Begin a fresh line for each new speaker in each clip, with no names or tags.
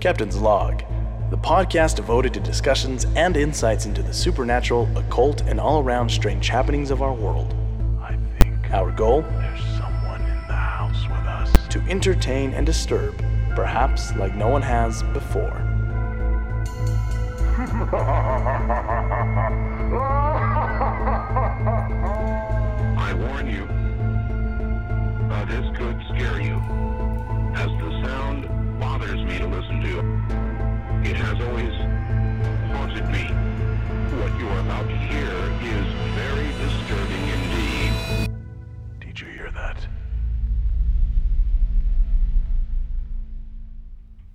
Captain's Log, the podcast devoted to discussions and insights into the supernatural, occult, and all around strange happenings of our world.
I think
Our goal?
there's someone in the house with us.
To entertain and disturb, perhaps like no one has before.
I warn you, uh, this could scare you, It has always haunted me. What you are about to hear is very disturbing indeed. Did you hear that?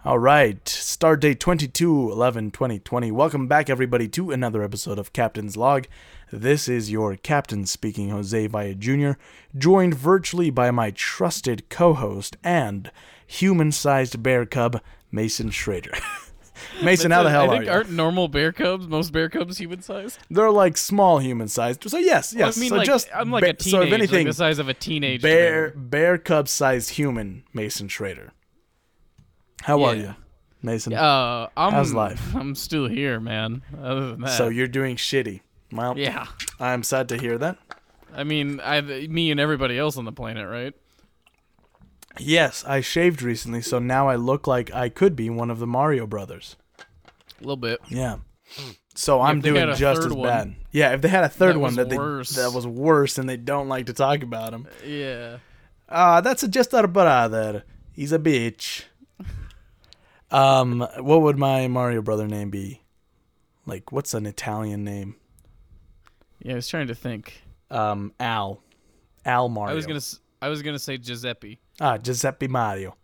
All right, stardate 22 11 2020. Welcome back, everybody, to another episode of Captain's Log. This is your captain speaking, Jose Villa Jr., joined virtually by my trusted co host and human sized bear cub, Mason Schrader. Mason, how the hell
I
are
think
you?
aren't normal bear cubs most bear cubs human sized?
They're like small human sized. So, yes, yes.
I mean,
so
like
just
I'm like
ba-
a teenage,
So, if anything,
like the size of a teenage
bear, bear cub sized human, Mason Schrader. How are you, Mason?
Uh, I'm,
How's life?
I'm still here, man. Other than that,
So, you're doing shitty. Well,
yeah.
I'm sad to hear that.
I mean, I, me and everybody else on the planet, right?
Yes, I shaved recently, so now I look like I could be one of the Mario brothers.
A little bit.
Yeah. So I'm doing just as
one
bad. Yeah, if they had a third
that
one that they that was worse and they don't like to talk about him.
Yeah.
Ah, that's a just our brother. He's a bitch. Um, what would my Mario brother name be? Like, what's an Italian name?
Yeah. I was trying to think.
Um, Al. Al Mario.
I was gonna. I was gonna say Giuseppe.
Ah, Giuseppe Mario.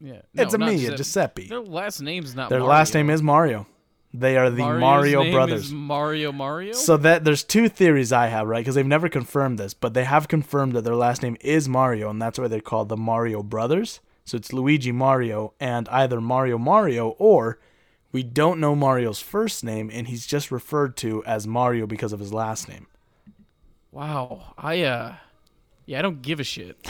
Yeah. No,
it's a
not
me,
Giuseppe.
Giuseppe.
Their last name's not.
Their
Mario.
last name is Mario. They are the
Mario's
Mario
name
brothers.
Is Mario Mario.
So that there's two theories I have, right? Because they've never confirmed this, but they have confirmed that their last name is Mario, and that's why they're called the Mario Brothers. So it's Luigi Mario and either Mario Mario or we don't know Mario's first name, and he's just referred to as Mario because of his last name.
Wow. I uh. Yeah, I don't give a shit.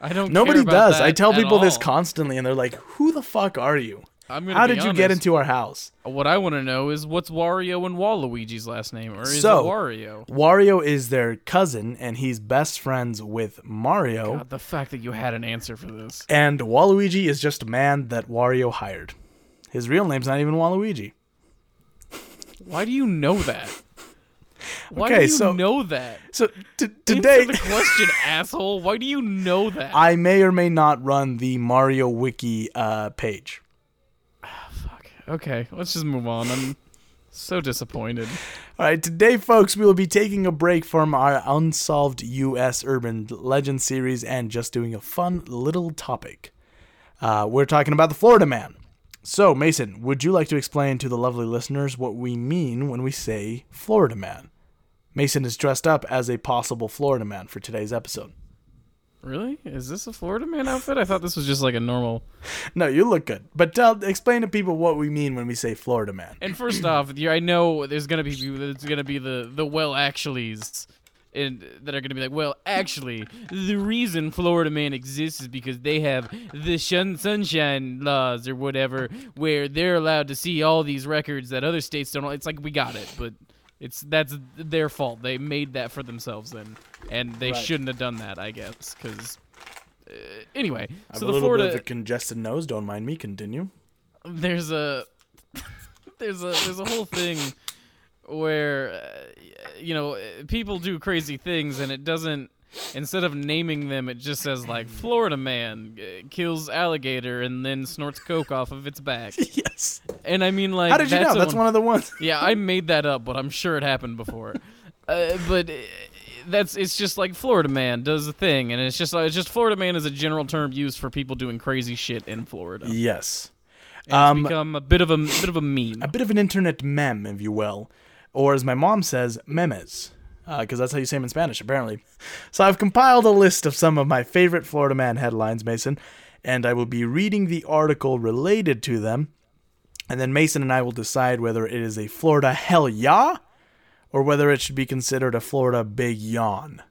I don't.
Nobody does. I tell people this constantly, and they're like, "Who the fuck are you? How did you get into our house?"
What I want to know is what's Wario and Waluigi's last name, or is
So-
it Wario?
Wario is their cousin, and he's best friends with Mario.
God, the fact that you had an answer for this.
And Waluigi is just a man that Wario hired. His real name's not even Waluigi.
Why do you know that? Why
Okay,
do you
so-
know that?
So t- today,
Answer the question, asshole. Why do you know that?
I may or may not run the Mario Wiki uh, page.
Fuck. Okay, let's just move on. I'm so disappointed.
All right, today, folks, we will be taking a break from our unsolved U.S. urban legend series and just doing a fun little topic. Uh, we're talking about the Florida Man. So, Mason, would you like to explain to the lovely listeners what we mean when we say Florida Man? Mason is dressed up as a possible Florida Man for today's episode.
Really? Is this a Florida man outfit? I thought this was just like a normal.
No, you look good, but tell, explain to people what we mean when we say Florida Man.
And first off, I know there's gonna be that's gonna be the the well actuallys, and that are gonna be like, well, actually, the reason Florida Man exists is because they have the shun- sunshine laws or whatever, where they're allowed to see all these records that other states don't. It's like we got it, but it's that's their fault. They made that for themselves then, and they
Right.
shouldn't have done that, I guess, because. Uh, anyway,
I have
so
a
the
little
Florida
bit of a congested nose. Don't mind me. Continue.
there's a there's a there's a whole thing where uh, you know people do crazy things and it doesn't instead of naming them it just says like Florida man uh, kills alligator and then snorts coke off of its back
yes.
and I mean like
How did you
that's
know? That's one of the ones.
yeah I made that up but I'm sure it happened before uh, but uh, that's it's just like Florida man does a thing and it's just it's just Florida man is a general term used for people doing crazy shit in Florida
Yes.
and
Um,
become a bit of a bit of a meme
A bit of an internet meme, if you will, or as my mom says, memes, Uh, because that's how you say them in Spanish, apparently. So I've compiled a list of some of my favorite Florida Man headlines, Mason, and I will be reading the article related to them, and then Mason and I will decide whether it is a Florida hell yeah, or whether it should be considered a Florida big yawn.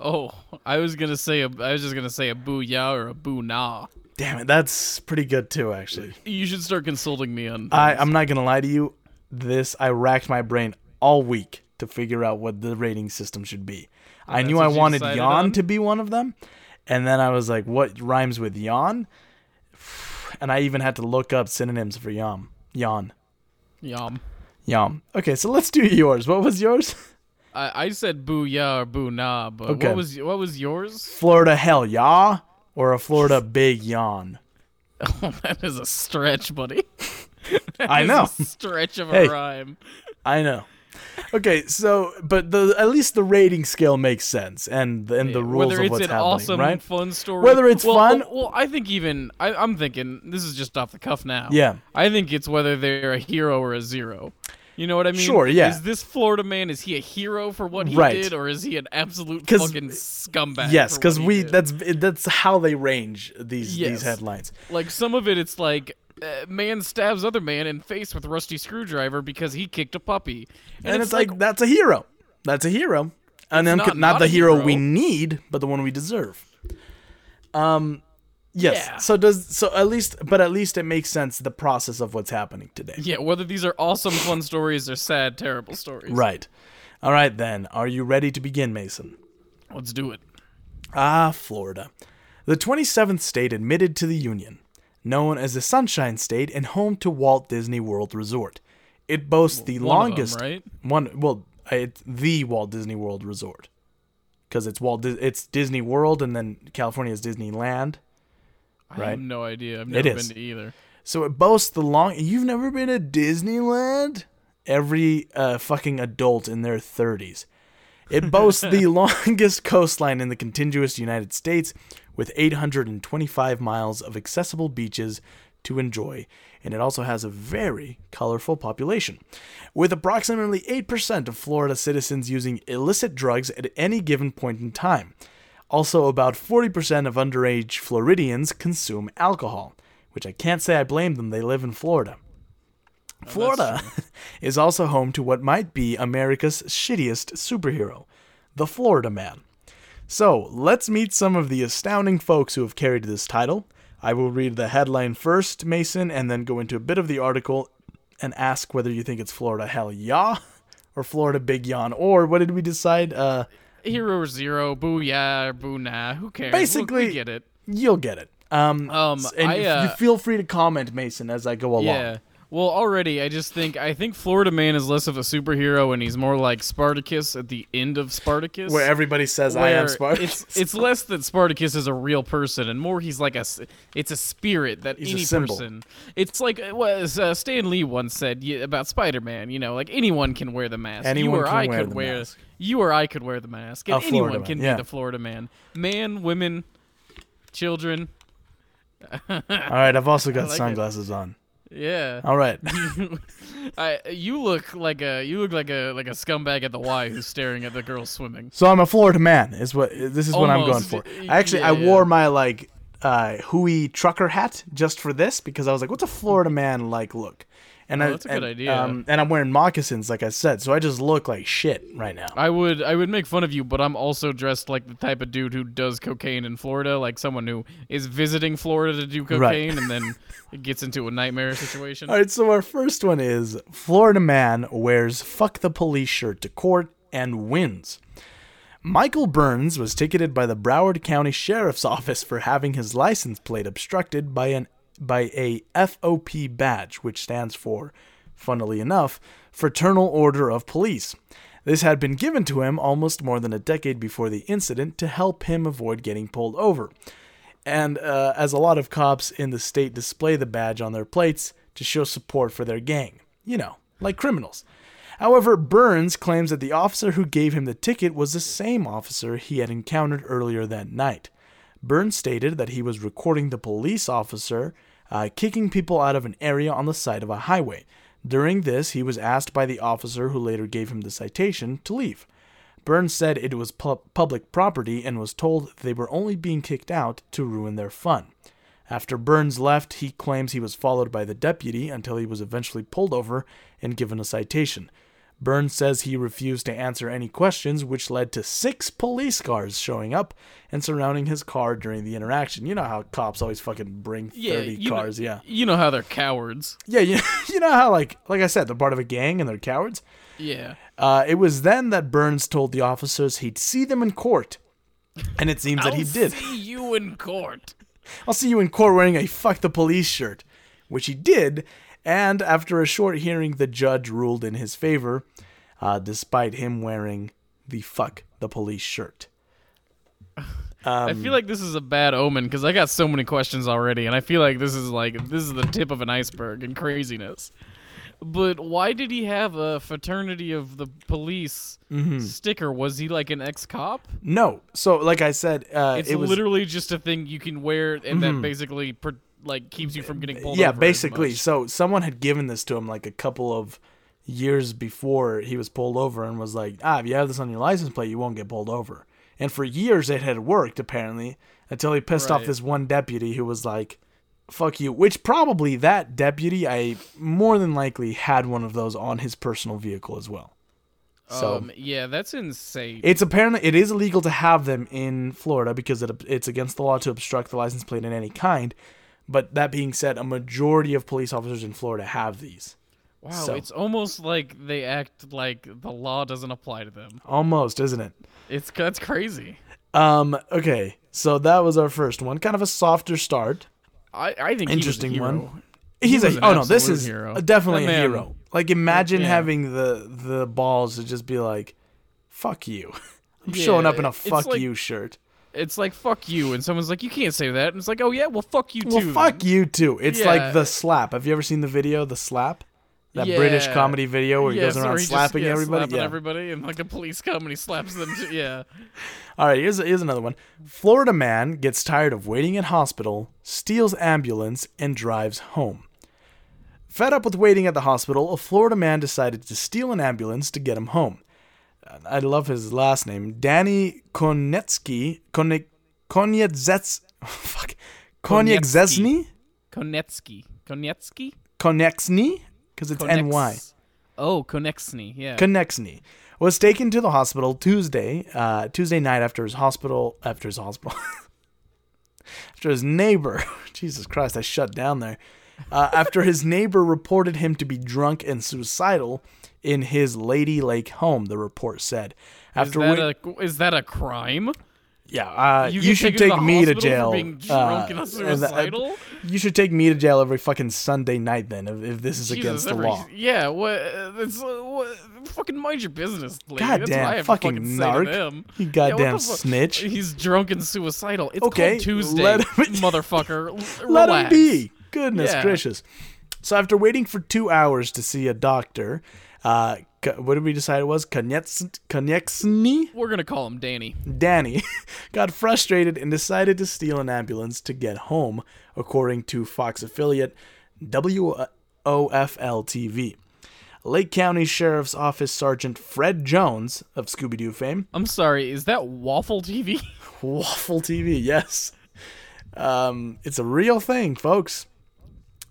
Oh, I was gonna say a, I was just gonna say a boo ya or a boo nah.
Damn it, that's pretty good too, actually.
You should start consulting me on.
I. I'm not gonna lie to you. This I racked my brain all week to figure out what the rating system should be. Oh,
I
knew I wanted yawn
on?
to be one of them, and then I was like, what rhymes with yawn? And I even had to look up synonyms for yawn. Yawn.
Yum.
Yawn. Okay, so let's do yours. What was yours?
I, I said boo yeah or boo nah, but
Okay.
what was what was yours?
Florida hell yeah or a Florida big yawn?
Oh, that is a stretch, buddy.
I know.
a stretch of a
Hey.
rhyme.
I know. Okay, so but the at least the rating scale makes sense and and the
Yeah,
rules
Whether
of
it's
what's
an
happening,
awesome,
right?
fun story.
Whether it's
well,
fun-
Well, well, I think even I, I'm thinking this is just off the cuff now.
Yeah.
I think it's whether they're a hero or a zero. You know what I mean?
Sure, yeah.
Is this Florida man? Is he a hero for what he
Right.
did, or is he an absolute fucking scumbag?
Yes, because we
did?
that's that's how they range these
Yes.
these headlines.
like some of it. It's like. Uh, man stabs other man in face with rusty screwdriver because he kicked a puppy,
And, it's, like, that's a hero. That's a hero. And then
not
not,
not
the hero,
hero.
we need, but the one we deserve. Um yes.
Yeah.
So does so at least but at least it makes sense the process of what's happening today.
yeah. Whether these are awesome, fun stories or sad, terrible stories.
Right. All right then. Are you ready to begin, Mason?
Let's do it.
Ah, Florida. The 27th state admitted to the Union, known as the Sunshine State and home to Walt Disney World Resort. It boasts the
One of them,
longest
right?
one well, it's the Walt Disney World Resort. Cuz it's Walt it's Disney World and then California is Disneyland.
I have no idea. I've
It
never been
is.
to either.
So it boasts the long You've never been to Disneyland? Every uh, fucking adult in their 30s. It boasts the longest coastline in the contiguous United States with 825 miles of accessible beaches to enjoy, and it also has a very colorful population. With approximately 8% of Florida citizens using illicit drugs at any given point in time. Also, about 40% of underage Floridians consume alcohol, which I can't say I blame them, they live in Florida. Florida is also home to what might be America's shittiest superhero, the Florida Man. So, let's meet some of the astounding folks who have carried this title. I will read the headline first, Mason, and then go into a bit of the article and ask whether you think it's Florida hell yeah or Florida big yawn, or what did we decide? Uh,
Hero or zero, boo yeah or boo nah. Who cares?
Basically-
we, we get it.
you'll get it. Um,
Um,
and
I, uh,
you feel free to comment, Mason, as I go along.
Yeah. Well, already I just think I think Florida Man is less of a superhero and he's more like Spartacus at the end of Spartacus.
Where everybody says I am Spartacus.
It's it's less that Spartacus is a real person and more he's like a it's a spirit that
He's
any person. It's like uh, what uh, Stan Lee once said about Spider-Man. You know, like anyone can wear the mask.
Anyone
you or
can
I
wear
could
the
wear.
mask.
You or I could wear the mask. And anyone
man,
can
yeah.
be the Florida Man. Man, women, children.
All right, I've also got
like it.
sunglasses on.
Yeah.
All right.
I, you look like a you look like a like a scumbag at the Y who's staring at the girl swimming.
So I'm a Florida man. Is what this is what I'm going for.
I
Actually, I
yeah,
wore
yeah.
my like uh hooey trucker hat just for this because I was like, what's a Florida man like look? And
Oh,
I,
that's a good
and,
idea.
Um, and I'm wearing moccasins, like I said, so I just look like shit right now.
I would I would make fun of you, but I'm also dressed like the type of dude who does cocaine in Florida, like someone who is visiting Florida to do cocaine and then it gets into a nightmare situation.
All right, so our first one is Florida man wears fuck the police shirt to court and wins. Michael Burns was ticketed by the Broward County Sheriff's Office for having his license plate obstructed by an by a FOP badge, which stands for, funnily enough, Fraternal Order of Police. This had been given to him almost more than a decade before the incident to help him avoid getting pulled over. And uh, as a lot of cops in the state display the badge on their plates to show support for their gang, you know, like criminals. However, Burns claims that the officer who gave him the ticket was the same officer he had encountered earlier that night. Burns stated that he was recording the police officer uh, kicking people out of an area on the side of a highway. During this, he was asked by the officer who later gave him the citation to leave. Burns said it was pu- public property and was told they were only being kicked out to ruin their fun. After Burns left, he claims he was followed by the deputy until he was eventually pulled over and given a citation. Burns says he refused to answer any questions, which led to six police cars showing up and surrounding his car during the interaction. You know how cops always fucking bring 30
you know-
cars, yeah.
You know how they're cowards.
Yeah, you, you know how, like, like I said, they're part of a gang and they're cowards?
Yeah.
Uh, it was then that Burns told the officers he'd see them in court. And it seems that he did.
I'll
did.
see you in court.
I'll see you in court wearing a fuck the police shirt, which he did. And after a short hearing, the judge ruled in his favor, uh, despite him wearing the fuck the police shirt.
I
Um,
feel like this is a bad omen because I got so many questions already, and I feel like this is like this is the tip of an iceberg in craziness. But why did he have a fraternity of the police
Mm-hmm.
sticker? Was he like an ex-cop?
No, so like I said, uh,
It's
it was
literally just a thing you can wear, and that basically like keeps you from getting pulled
yeah, basically. So someone had given this to him like a couple of years before he was pulled over, and was like, "Ah, if you have this on your license plate, you won't get pulled over." And for years, it had worked apparently until he pissed off this one deputy who was like, "Fuck you." Which probably that deputy, I more than likely had one of those on his personal vehicle as well. So
um, yeah, that's insane.
it's apparently it is illegal to have them in Florida because it, it's against the law to obstruct the license plate in any kind. But that being said, a majority of police officers in Florida have these.
wow,
so-
it's almost like they act like the law doesn't apply to them.
Almost, isn't it?
It's that's crazy.
Um. Okay. So that was our first one. Kind of a softer start.
I, I think
Interesting
he
one. He's
was
a oh no, this is
hero.
definitely a hero. Like imagine
yeah.
having the the balls to just be like, "Fuck you." I'm showing up in a "fuck
like-
you" shirt.
It's like fuck you, and someone's like, you can't say that, and it's like, oh yeah, well fuck you too.
Well, fuck you too. It's
Yeah.
like the slap. Have you ever seen the video, the slap? That British comedy video where he
Yes,
goes around
he just-
slapping
yeah,
everybody.
slapping
yeah.
everybody, and like a police come and he slaps them. Too. Yeah.
All right, here's here's another one. Florida man gets tired of waiting at hospital, steals ambulance, and drives home. Fed up with waiting at the hospital, a Florida man decided to steal an ambulance to get him home. I love his last name, Danny Konetsky. Konek Konyedzets. Fuck. Konyedzesny?
Konetsky. Konetsky.
Konexny? Because it's
Konex-
NY.
Oh, Konexny. Yeah.
Konexny was taken to the hospital Tuesday, uh, Tuesday night after his hospital, after his hospital, after his neighbor, Jesus Christ, I shut down there. Uh, after his neighbor reported him to be drunk and suicidal in his Lady Lake home, the report said.
is
After
that
we-
a is that a crime?
yeah, uh, you,
You
should take me to jail. uh,
drunk and
and, uh,
suicidal?
you should take me to jail every fucking Sunday night then, if, if this is
Jesus,
against the
every-
law.
Yeah. What? It's, uh, what? Fucking mind your business, lady.
God
That's
damn,
have
fucking
fucking
narc. You
Yeah,
goddamn
the fu-
snitch.
He's drunk and suicidal. It's
Okay,
Tuesday,
let him-
motherfucker.
Let him be. Goodness
Yeah.
gracious. So after waiting for two hours to see a doctor, uh, what did we decide it was? Konyeksny?
We're gonna call him Danny.
Danny got frustrated and decided to steal an ambulance to get home, according to Fox affiliate WOFL TV. Lake County Sheriff's Office Sergeant Fred Jones of Scooby Doo fame
I'm sorry. Is that Waffle TV?
Waffle TV, yes. Um, it's a real thing, folks.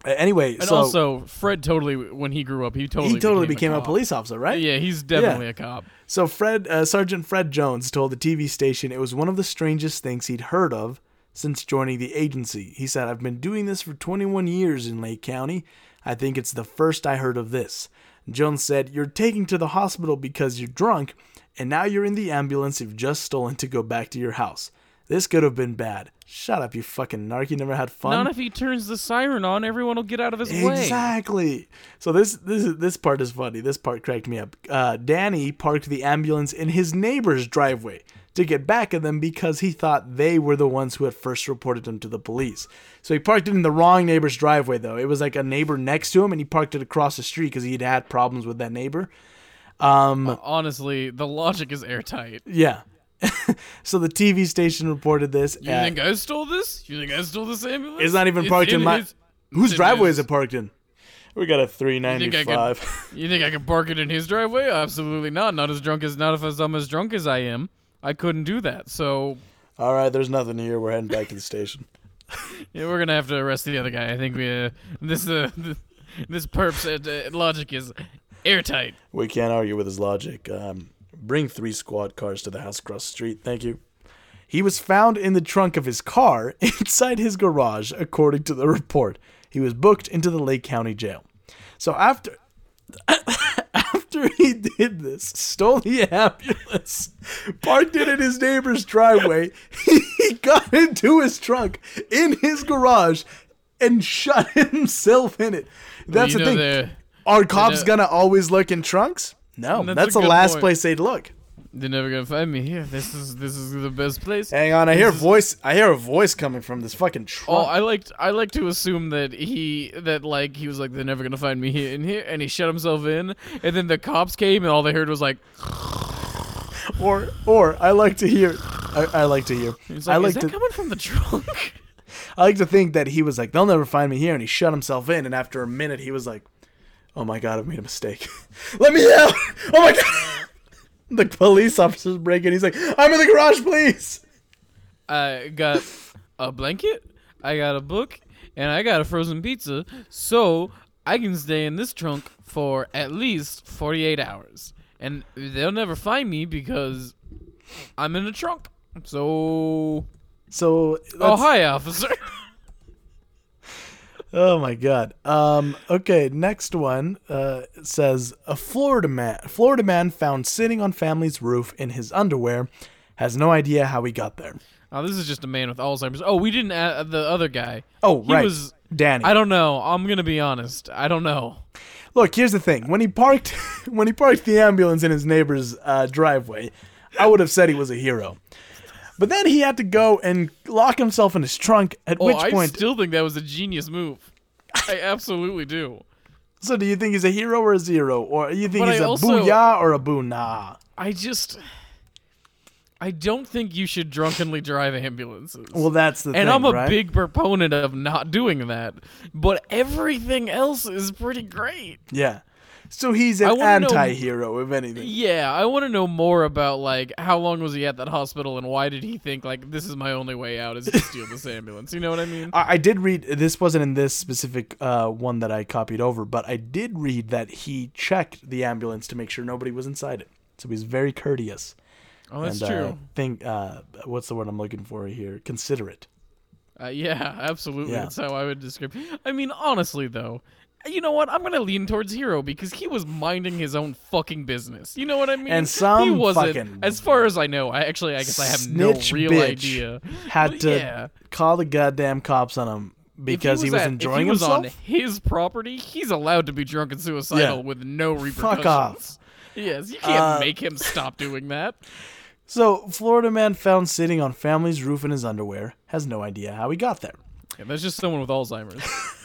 Anyway,
And
so
also, Fred totally, when he grew up, he totally
he totally became, a,
cop.
police officer, right?
Yeah, he's definitely a cop.
So Fred, uh, Sergeant Fred Jones, told the TV station it was one of the strangest things he'd heard of since joining the agency. He said, "I've been doing this for 21 years in Lake County. I think it's the first I heard of this." Jones said, "You're taken to the hospital because you're drunk, and now you're in the ambulance you've just stolen to go back to your house. This could have been bad. Shut up, you fucking narc. You never had fun."
Not if he turns the siren on, everyone will get out of his way.
Exactly. So this this this part is funny. This part cracked me up. Uh, Danny parked the ambulance in his neighbor's driveway to get back at them because he thought they were the ones who had first reported him to the police. So he parked it in the wrong neighbor's driveway though. It was like a neighbor next to him, and he parked it across the street because he'd had problems with that neighbor.
Honestly, the logic is airtight.
Yeah. so the TV station reported this.
You
at-
think I stole this? You think I stole this ambulance?
It's not even parked in my-
his-
whose driveway
his-
is it parked in? We got a three ninety
think I
five.
You think I can park it in his driveway? Absolutely not. Not as drunk as not if as I'm as drunk as I am. I couldn't do that. So
All right, there's nothing here. We're heading back to the station.
yeah, we're gonna have to arrest the other guy. I think we uh, this uh, this perp's uh, logic is Airtight.
We can't argue with his logic. Um, bring three squad cars to the house across the street. Thank you. He was found in the trunk of his car inside his garage, according to the report. He was booked into the Lake County Jail. So after after he did this, stole the ambulance, parked it in his neighbor's driveway, he got into his trunk in his garage and shut himself in it. That's
you
the thing. Are cops gonna always look in trunks? No,
That's
that's, the last
point.
place they'd look.
They're never gonna find me here. This is this is the best place.
Hang on, I hear a voice. I hear a voice coming from this fucking
Oh,
trunk.
I like I like to assume that he that like he was like they're never gonna find me here in here, and he shut himself in, and then the cops came, and all they heard was like,
or, or I like to hear. I, I like to hear.
he's
I
like,
like
is that
to.
coming from the trunk?
I like to think that he was like, they'll never find me here, and he shut himself in. And after a minute, he was like, "Oh my god, I've made a mistake. Let me out! Oh my god!" the police officers break in. He's like, "I'm in the garage, please."
I got a blanket, I got a book, and I got a frozen pizza, so I can stay in this trunk for at least 48 hours. And they'll never find me because I'm in a trunk. So,
So,
oh hi, officer.
Oh my god. Um okay, next one uh says a Florida man Florida man found sitting on family's roof in his underwear has no idea how he got there.
Oh, this is just a man with Alzheimer's. Oh, we didn't add the other guy.
Oh,
He
right.
was-
Danny.
I don't know. I'm gonna be honest. I don't know.
Look, here's the thing. When he parked when he parked the ambulance in his neighbor's uh, driveway, I would have said he was a hero. But then he had to go and lock himself in his trunk at
Oh,
which
I
point I
still think that was a genius move. I absolutely do.
So do you think he's a hero or a zero or you think
But
he's
I
a
also-
booyah or a boo nah?
I just. I don't think you should drunkenly drive ambulances.
Well, that's the thing,
and I'm a
right?
big proponent of not doing that. But everything else is pretty great.
Yeah. So he's an
wanna know-
anti-hero, if anything.
Yeah, I want to know more about like how long was he at that hospital and why did he think like this is my only way out is to steal this ambulance? You know what I mean?
I, I did read this wasn't in this specific uh, one that I copied over, but I did read that he checked the ambulance to make sure nobody was inside it. So he's very courteous.
Oh, that's
and,
true.
Uh, think uh, what's the word I'm looking for here? Considerate.
Uh, yeah, absolutely.
Yeah.
That's how I would describe. I mean, honestly, though, you know what? I'm gonna lean towards Hero because he was minding his own fucking business. You know what I mean?
And some
he wasn't,
fucking
as far as I know. I actually, I guess I have no real idea.
Had
Well,
to
yeah.
call the goddamn cops on him because he was,
at-
enjoying
if he was
himself.
on his property. He's allowed to be drunk and suicidal
Yeah.
with no repercussions.
Fuck off.
Yes, you can't
Uh,
make him stop doing that.
So Florida man found sitting on family's roof in his underwear has no idea how he got there.
Yeah, that's just someone with Alzheimer's.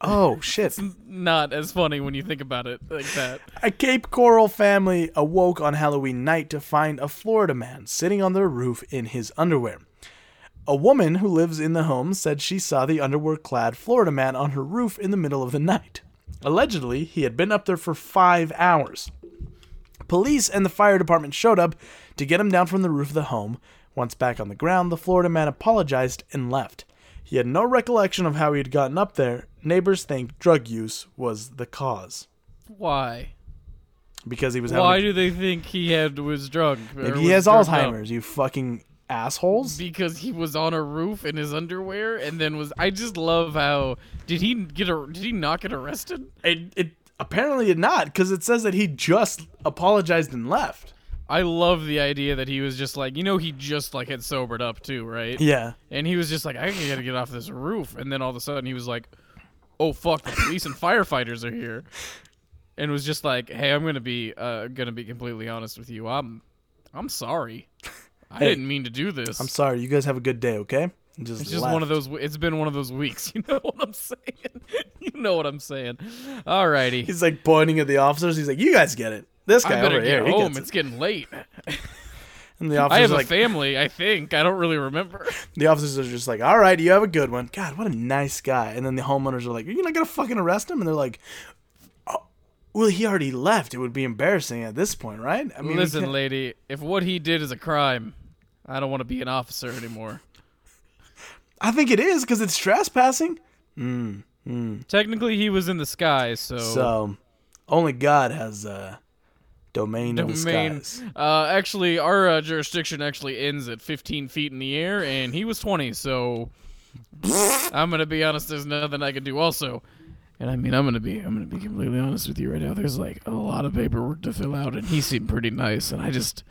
Oh shit.
it's Not as funny when you think about it like that.
A Cape Coral family awoke on Halloween night to find a Florida man sitting on their roof in his underwear. A woman who lives in the home said she saw the underwear clad Florida man on her roof in the middle of the night. Allegedly, he had been up there for five hours. Police and the fire department showed up to get him down from the roof of the home. Once back on the ground, the Florida man apologized and left. He had no recollection of how he had gotten up there. Neighbors think drug use was the cause
Why?
because he was having
Why
a
do they think he had was drunk?
Maybe he has
drugged up?
Alzheimer's, you fucking assholes.
Because he was on a roof in his underwear and then was. I just love how did he get a? Did he not get arrested?
It, it apparently did not because it says that he just apologized and left.
I love the idea that he was just like you know he just like had sobered up too, right?
Yeah,
And he was just like I gotta get off this roof, and then all of a sudden he was like, oh fuck, the police and firefighters are here, and was just like, hey, I'm gonna be uh gonna be completely honest with you, I'm I'm sorry, I
Hey,
didn't mean to do this.
I'm sorry. You guys have a good day, okay? And Just
It's just
left.
one of those. It's been one of those weeks. You know what I'm saying? You know what I'm saying? Alrighty.
He's like pointing at the officers. He's like, "You guys get it. This
I
guy
better
over here,
get
he
home.
gets
It's
it."
getting late.
And the
I
officers
have
are
a family. I think. I don't really remember.
the officers are just like, "All right, you have a good one." God, what a nice guy. And then the homeowners are like, "You're not gonna fucking arrest him?" And they're like, oh, "Well, he already left. It would be embarrassing at this point, right?" I mean,
Listen, lady. If what he did is a crime, I don't want to be an officer anymore.
I think it is because it's trespassing.
Technically, he was in the sky, so.
So, Only God has uh, domain, of the
Domain. Uh, actually, our uh, jurisdiction actually ends at 15 feet in the air, and he was 20. So I'm gonna be honest. There's nothing I can do. Also, and I mean, I'm gonna be I'm gonna be completely honest with you right now. There's like a lot of paperwork to fill out, and he seemed pretty nice, and I just.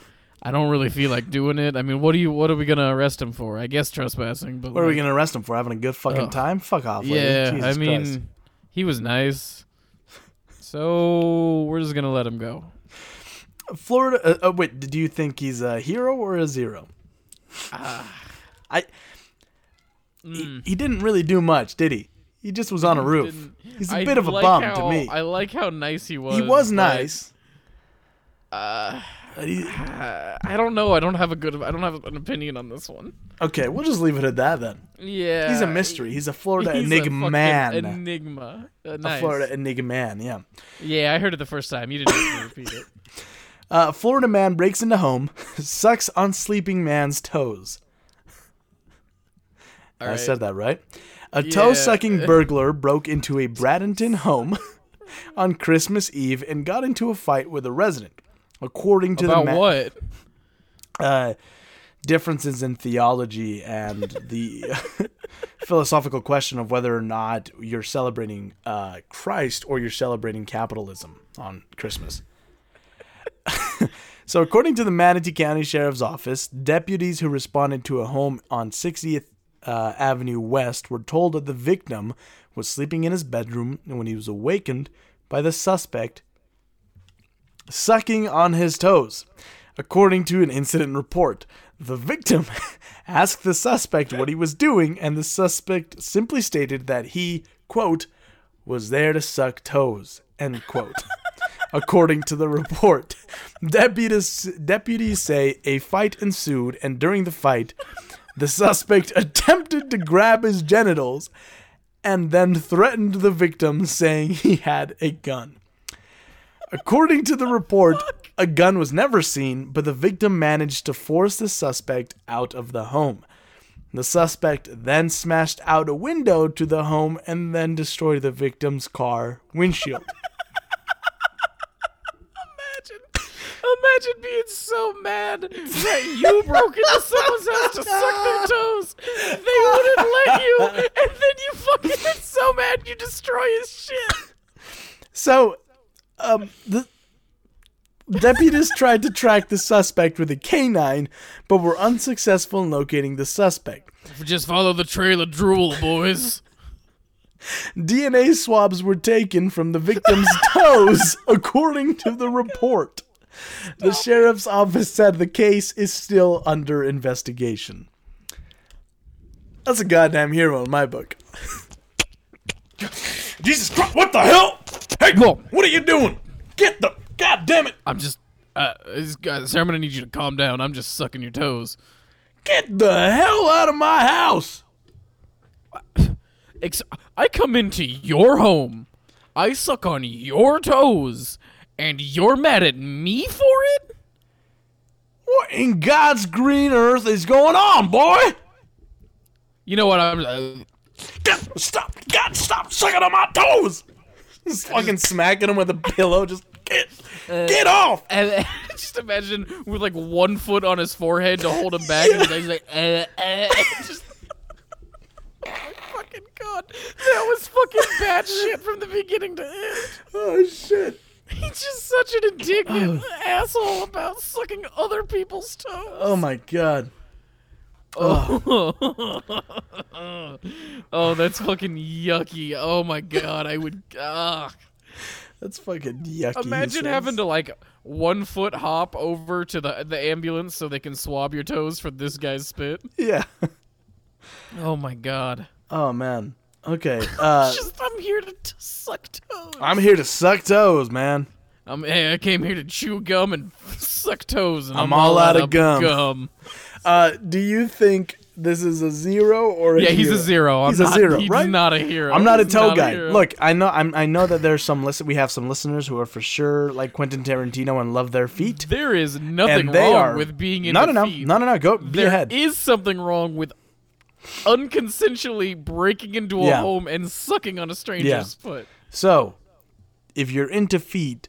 I don't really feel like doing it. I mean, what do you? What are we gonna arrest him for? I guess trespassing. But
What are we gonna arrest him for? Having a good fucking
Ugh.
time? Fuck off. lady.
Yeah,
Jesus
I mean,
Christ.
he was nice. So we're just gonna let him go.
Florida. Uh, oh, wait, do you think he's a hero or a zero? I. He, he didn't really do much, did he? He just was on a roof.
didn't-
He's a
I
bit of a
like
bum
how-
to me.
I like how nice he was.
he was nice.
Uh, uh, I don't know. I don't have a good. I don't have an opinion on this one.
okay, we'll just leave it at that then.
Yeah,
He's a mystery. He's a Florida
He's
enigma man.
Enigma. Uh,
A. Florida enigma man. Yeah.
Yeah, I heard it the first time. You didn't repeat it.
Uh, Florida man breaks into home, sucks on sleeping man's toes. I said that right. A
Yeah.
toe sucking burglar broke into a Bradenton home on Christmas Eve and got into a fight with a resident. According to
About
the ma-
what?
uh, differences in theology and the philosophical question of whether or not you're celebrating uh, Christ or you're celebrating capitalism on Christmas. so, according to the Manatee County Sheriff's Office, deputies who responded to a home on 60th uh, Avenue West were told that the victim was sleeping in his bedroom when he was awakened by the suspect sucking on his toes. According to an incident report, the victim asked the suspect what he was doing, and the suspect simply stated that he, quote, was there to suck toes, end quote. According to the report, deputies, deputies say a fight ensued, and during the fight, the suspect attempted to grab his genitals and then threatened the victim, saying he had a gun. According to the report, a gun was never seen, but the victim managed to force the suspect out of the home. The suspect then smashed out a window to the home and then destroyed the victim's car windshield.
Imagine, imagine being so mad that you broke into someone's house to suck their toes. They wouldn't let you, and then you fucking get so mad you destroy his shit.
So, um, the deputies tried to track the suspect with a canine, but were unsuccessful in locating the suspect.
Just follow the trail of drool, boys.
DNA swabs were taken from the victim's toes, according to the report. The sheriff's office said the case is still under investigation. That's a goddamn hero in my book. Jesus Christ, what the hell? Hey,
Whoa.
what are you doing? Get the. God damn it!
I'm just, uh, this guy, sir, I'm gonna need you to calm down. I'm just sucking your toes.
Get the hell out of my house!
I come into your home, I suck on your toes, and you're mad at me for it?
What in God's green earth is going on, boy?
You know what? I'm. Uh,
stop! God, stop sucking on my toes! Just fucking smacking him with a pillow. Just get, get off!
and just imagine with like one foot on his forehead to hold him back, and he's like, uh, uh, just. Oh my fucking god, that was fucking bad shit from the beginning to end.
Oh shit!
He's just such an indignant asshole about sucking other people's toes.
Oh my god!
Oh, oh, that's fucking yucky. Oh my god, I would. Ah.
That's fucking yucky.
Imagine having to like one foot hop over to the the ambulance so they can swab your toes for this guy's spit.
Yeah.
Oh my god.
Oh man. Okay. Uh,
Just I'm here to t- suck toes.
I'm here to suck toes, man.
I'm hey, I came here to chew gum and suck toes, and
I'm
I'm,
all out of
of
gum.
gum.
Uh, do you think this is a zero or a
Yeah, he's a zero. I'm
He's a
not,
zero,
he's
right?
not a hero.
I'm not a toe
not
guy.
hero.
Look, I know I'm, I know that there's some listen. We have some listeners who are for sure like Quentin Tarantino and love their feet.
there is nothing
and they
wrong
are
with being in
no, no, no,
feet.
no, no, no. Go be
There
ahead.
is something wrong with unconsensually breaking into a
Yeah.
home and sucking on a stranger's
Yeah.
foot.
So, if you're into feet,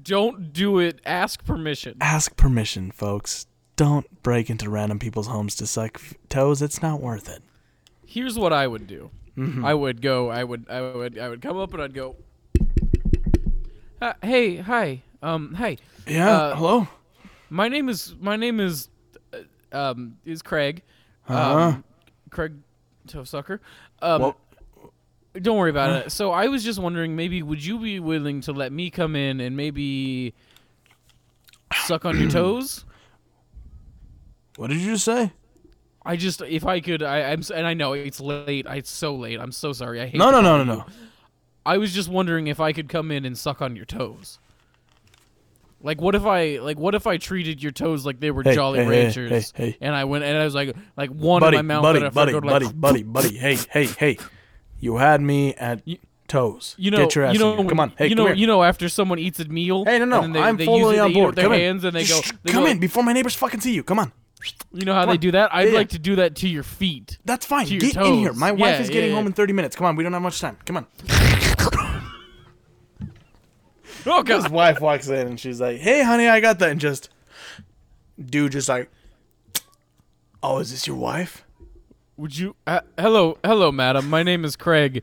Don't do it. Ask permission.
ask permission, folks. Don't break into random people's homes to suck f- toes. It's not worth it.
Here's what I would do.
Mm-hmm.
I would go. I would. I would. I would come up and I'd go. Uh, hey, hi. Um, hey.
Yeah.
Uh,
hello.
My name is. My name is. Uh, um, is Craig.
Uh-huh.
Um, Craig Toe Sucker. Um,
Well-
don't worry about it. So I was just wondering, maybe would you be willing to let me come in and maybe suck on your toes?
What did you just say?
I just, if I could, I, I'm, and I know it's late. I, it's so late. I'm so sorry. I hate.
No, no, no, no, no.
I was just wondering if I could come in and suck on your toes. Like what if I like what if I treated your toes like they were
Hey,
Jolly
hey, hey,
Ranchers
hey, hey.
and I went and I was like like one
buddy,
in my mouth
buddy,
and I
buddy,
go
buddy,
like,
buddy, buddy, buddy. Hey, hey, hey. You had me at toes.
You know,
Get your ass
you know,
in here.
when-
Come on. Hey,
you know,
here.
you know, after someone eats a meal.
Hey, no, no.
and they,
I'm
they
fully
it,
on
they eat it
board.
their
Come
hands
in.
and they go.
Shh,
They
come
go,
in before my neighbors fucking see you. Come on.
You know how
Come
they
on.
do that? I'd
Yeah,
like to do that to your feet.
That's fine. Get in here. My wife
Yeah,
is getting
yeah,
home in 30 minutes. Come on. We don't have much time. Come on.
Oh
His wife walks in and she's like, "Hey, honey, I got that." And just, dude, just like, "Oh, is this your wife?"
Would you? Uh, hello, hello, madam. My name is Craig.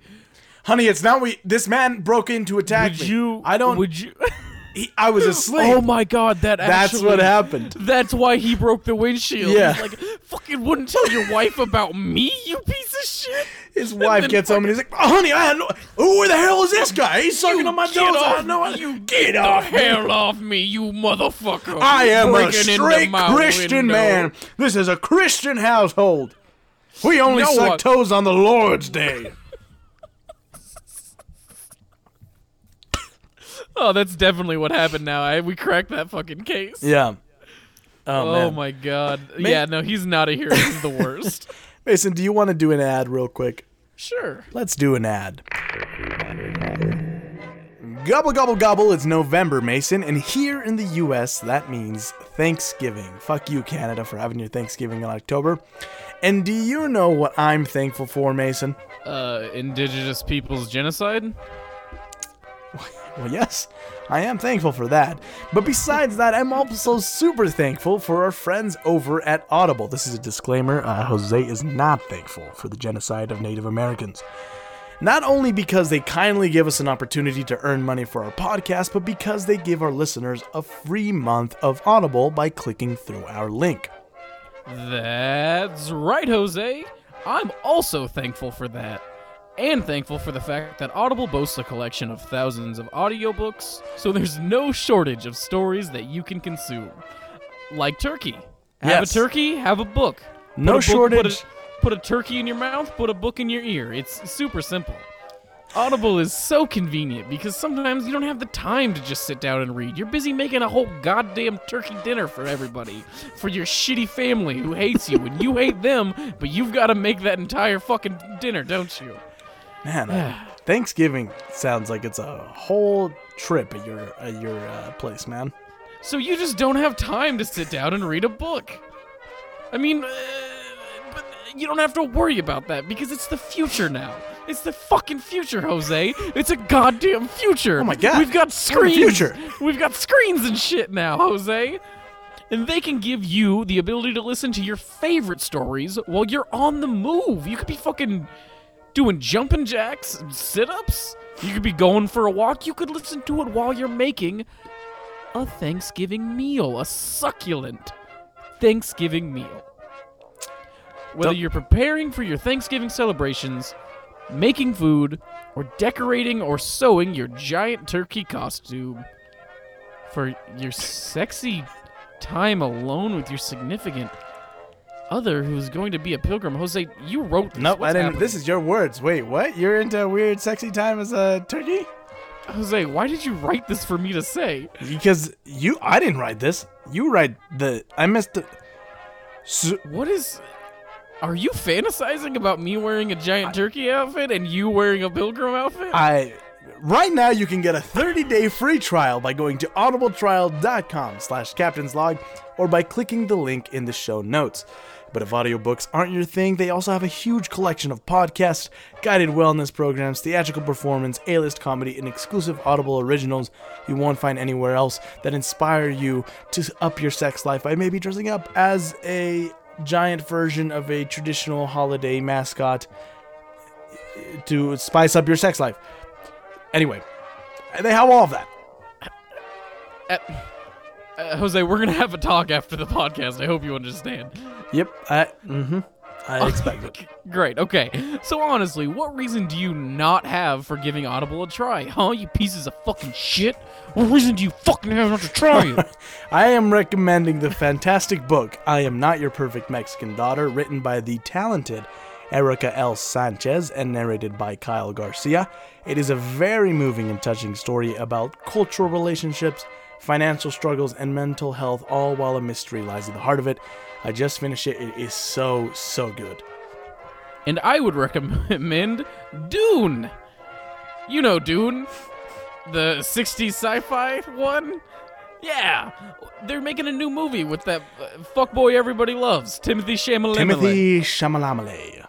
Honey, it's not we. This man broke in to attack
Would
me.
you?
I don't.
Would you?
He, I was asleep.
oh my god! That
That's
actually,
what happened.
That's why he broke the windshield.
Yeah.
He's like, fucking wouldn't tell your wife about me, you piece of shit.
His wife gets home and he's like, oh, "Honey, I had no. Who the hell is this guy? He's sucking on my toes. I had no idea.
you
Get
the
off me.
hell off me, you motherfucker!
I am a straight Christian
window.
man. This is a Christian household. We only
know
suck toes on the Lord's day.
Oh, that's definitely what happened. Now I, we cracked that fucking case.
Yeah. Oh,
Oh, my god. yeah, no, he's not a hero. He's the worst.
Mason, do you want to do an ad real quick?
sure.
Let's do an ad. Gobble, gobble, gobble. It's November, Mason, and here in the US, that means Thanksgiving. Fuck you, Canada, for having your Thanksgiving in October. And do you know what I'm thankful for, Mason?
Uh, indigenous people's genocide.
Well, yes, I am thankful for that. But besides that, I'm also super thankful for our friends over at Audible. This is a disclaimer uh, Jose is not thankful for the genocide of Native Americans. Not only because they kindly give us an opportunity to earn money for our podcast, but because they give our listeners a free month of Audible by clicking through our link.
That's right, Jose. I'm also thankful for that. And thankful for the fact that Audible boasts a collection of thousands of audiobooks, so there's no shortage of stories that you can consume. Like turkey. Have
Yes.
a turkey, have a book.
No
Put a book-
shortage.
Put a, put a turkey in your mouth, put a book in your ear. It's super simple. Audible is so convenient because sometimes you don't have the time to just sit down and read. You're busy making a whole goddamn turkey dinner for everybody, for your shitty family who hates you, and you hate them, but you've got to make that entire fucking dinner, don't you?
Man, uh, Thanksgiving sounds like it's a whole trip at your at your uh, place, man.
So you just don't have time to sit down and read a book. I mean, uh, but you don't have to worry about that because it's the future now. It's the fucking future, Jose. It's a goddamn future.
Oh my God.
We've got
We're in the
screens.
future.
We've got screens and shit now, Jose. And they can give you the ability to listen to your favorite stories while you're on the move. You could be fucking doing jumping jacks, and sit ups. You could be going for a walk. You could listen to it while you're making a Thanksgiving meal, a succulent Thanksgiving meal. Whether you're preparing for your Thanksgiving celebrations, making food, or decorating or sewing your giant turkey costume for your sexy time alone with your significant other who's going to be a pilgrim. Jose, you wrote this.
Nope,
What's
I didn't.
happening?
This is your words. Wait, what? You're into weird, sexy time as a turkey?
Jose, why did you write this for me to say?
Because you, I didn't write this. You write the. I missed the. So,
What is. Are you fantasizing about me wearing a giant turkey outfit and you wearing a pilgrim outfit?
I. Right now, you can get a 30-day free trial by going to audibletrial.com slash captainslog or by clicking the link in the show notes. But if audiobooks aren't your thing, they also have a huge collection of podcasts, guided wellness programs, theatrical performance, A-list comedy, and exclusive Audible originals you won't find anywhere else that inspire you to up your sex life by maybe dressing up as a giant version of a traditional holiday mascot to spice up your sex life. Anyway, they have all of that.
Uh, Jose, we're gonna have a talk after the podcast. I hope you understand.
Yep, I mm-hmm. I expect it.
Great. Okay. So honestly, what reason do you not have for giving Audible a try? Huh? You pieces of fucking shit. What reason do you fucking have not to try it?
I am recommending the fantastic book I Am Not Your Perfect Mexican Daughter, written by the talented Erika L. Sánchez and narrated by Kyla Garcia. It is a very moving and touching story about cultural relationships, financial struggles, and mental health, all while a mystery lies at the heart of it. I just finished it. It is so, so good.
and I would recommend Dune. You know Dune, the '60s sci-fi one. Yeah, they're making a new movie with that uh, fuckboy everybody loves, Timothée Chalamet.
Timothée Chalamet.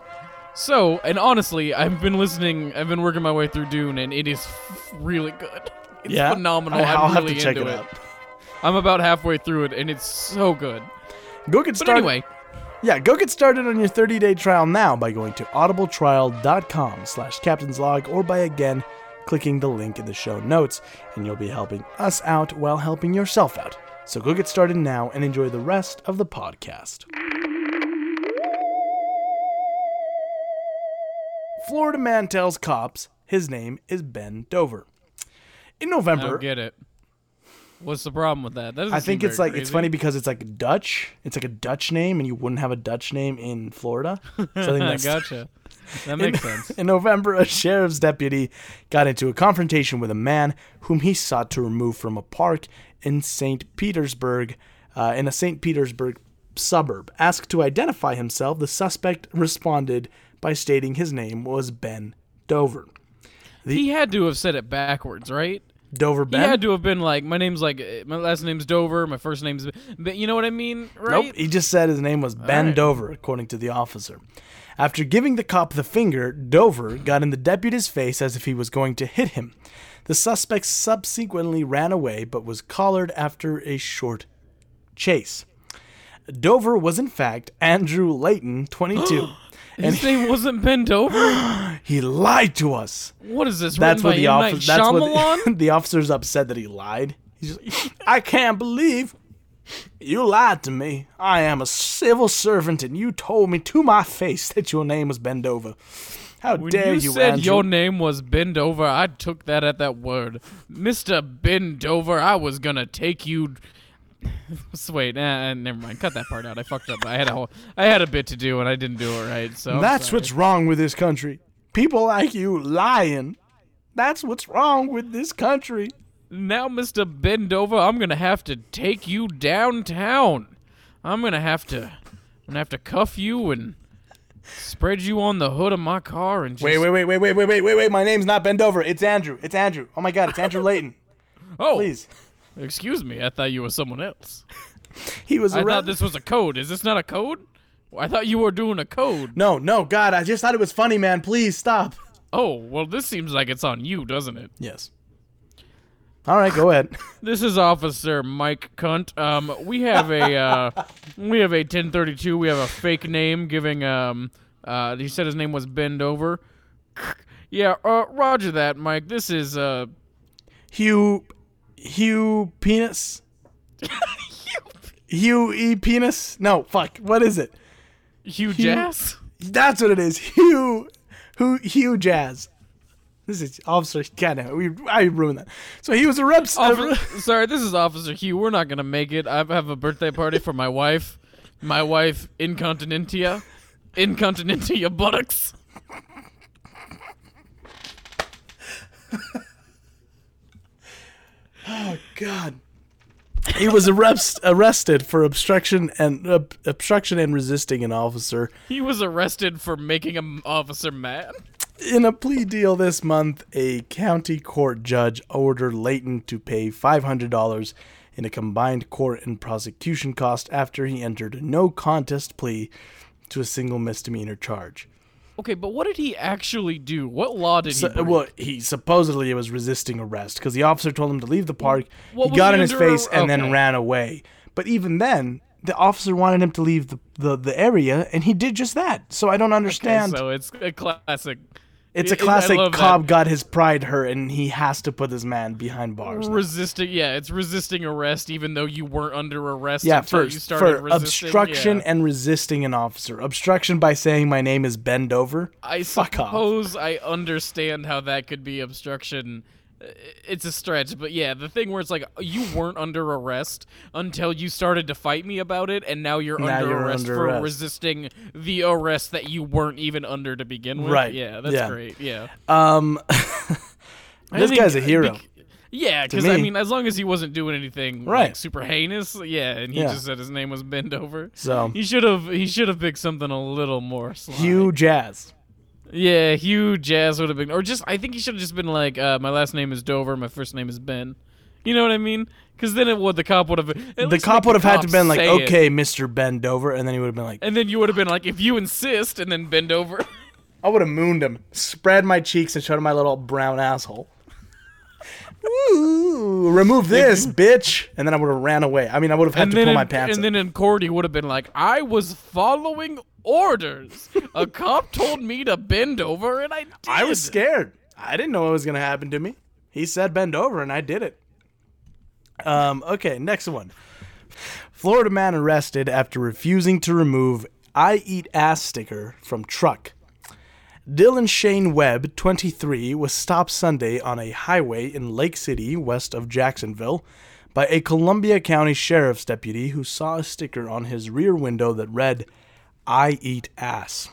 So, and honestly, I've been listening. I've been working my way through Dune, and it is f- really good. It's
Yeah,
phenomenal.
I- I'll
I'm
have to check it
it.
out.
I'm about halfway through it, and it's so good.
Go get
But
started.
anyway,
Yeah, go get started on your 30-day trial now by going to audibletrial.com slash captainslog or by again clicking the link in the show notes, and you'll be helping us out while helping yourself out. So go get started now and enjoy the rest of the podcast. Florida man tells cops his name is Ben Dover. In
I
November,
don't get it. What's the problem with that? that
I think it's like it's funny because it's like Dutch. It's like a Dutch name, and you wouldn't have a Dutch name in Florida. So I think that's
gotcha. That makes sense.
In November, a sheriff's deputy got into a confrontation with a man whom he sought to remove from a park in St. Petersburg, uh, in a St. Petersburg suburb. Asked to identify himself, the suspect responded by stating his name was Ben Dover.
He had to have said it backwards, right?
Dover
He had to have been like, my name's like, my last name's Dover, my first name's, but you know what I mean, right?
Nope, he just said his name was Ben
right.
Dover, according to the officer. After giving the cop the finger, Dover got in the deputy's face as if he was going to hit him. The suspect subsequently ran away but was collared after a short chase. Dover was in fact Andrew Layton, 22.
His name wasn't Ben Dover.
he lied to us.
What is this?
That's what the officer. That's
Shyamalan?
what the the officer's upset that he lied. He's just, I can't believe you lied to me. I am a civil servant, and you told me to my face that your name was Bendover. How
When
dare
you,
you,
said
Andrew?
your name was Bendover, I took that at that word. Mr. Bendover, I was gonna take you. Wait, nah, never mind. Cut that part out. I fucked up. I had a whole, I had a bit to do and I didn't do it right. So
That's what's wrong with this country. People like you lying. That's what's wrong with this country.
now, Mr. Bend Over. I'm gonna have to take you downtown. I'm gonna have to, I'm gonna have to cuff you and spread you on the hood of my car and just.
Wait, wait, wait, wait, wait, wait, wait, wait, wait. My name's not Ben Dover. It's Andrew. It's Andrew. Oh my God, it's Andrew Layton.
Oh,
Please.
Excuse me. I thought you were someone else.
He was
I
arrested.
thought this was a code. Is this not a code? I thought you were doing a code.
No, no, God, I just thought it was funny, man. Please stop.
Oh, well, this seems like it's on you, doesn't it?
Yes. All right, go ahead.
This is Officer Mike Cunt. Um, we have a uh, we have a 1032. We have a fake name giving um uh he said his name was Bend Over. Yeah, uh, Roger that, Mike. This is uh
Hugh, Hugh penis. Hugh E penis. No, fuck. What is it?
Hugh Jazz.
That's what it is. Hugh, who Hugh Jazz. This is officer. God we I ruined that. So he was a rep.
Officer, sorry, this is Officer Hugh. We're not gonna make it. I have a birthday party for my wife. My wife, Incontinentia. Incontinentia buttocks.
God. He was arrest, arrested for obstruction and uh, obstruction and resisting an officer
He was arrested for making an officer mad.
In a plea deal this month, a county court judge ordered Layton to pay $500 in a combined court and prosecution cost after he entered a no contest plea to a single misdemeanor charge.
Okay, but what did he actually do? What law did
So,
he break?
well, he supposedly was resisting arrest because the officer told him to leave the park.
What
he got in his face and then ran away. But even then, the officer wanted him to leave the, the, the area, and he did just that. So I don't understand.
so it's a classic.
It's a classic
that.
Cobb got his pride hurt, and he has to put this man behind bars. now.
resisting yeah it's resisting arrest even though you weren't under arrest
Yeah, first
started
for
resisting.
obstruction
yeah.
and resisting an officer. Obstruction by saying my name is Bendover.
i
fuck off.
suppose i understand how that could be obstruction it's a stretch but yeah the thing where it's like you weren't under arrest until you started to fight me about it and now you're
Now
under
you're
arrest
under
for
arrest.
resisting the arrest that you weren't even under to begin with
Right,
yeah that's
yeah.
great yeah
Um, this
think-
guy's a hero.
bec- yeah, because I mean, as long as he wasn't doing anything
Right.
like super heinous, yeah, and he
Yeah.
just said his name was Bendover.
So-
he should have he should have picked something a little more sly.
Hugh Jazz.
Yeah, Hugh Jazz would have been, or just I think he should have just been like, uh, my last name is Dover, my first name is Ben. You know what I mean? Because then it would the cop would have at
The cop would have had to
cop
been like, okay, Mister Bend over, and then he would have been like,
and then you would have been like, if you insist, and then bend over.
I would have mooned him, spread my cheeks, and showed him my little brown asshole. Ooh, remove this, bitch, and then I would have ran away. I mean, I would have had
and
to pull
in,
my pants.
and
up.
then in court he would have been like, I was following orders. A cop told me to bend over, and I did.
I was scared. I didn't know what was gonna happen to me. He said bend over, and I did it. Um. Okay. Next one. Florida man arrested after refusing to remove "I eat ass" sticker from truck. Dylan Shane Webb, 23, was stopped Sunday on a highway in Lake City, west of Jacksonville, by a Columbia County Sheriff's deputy who saw a sticker on his rear window that read, I eat ass.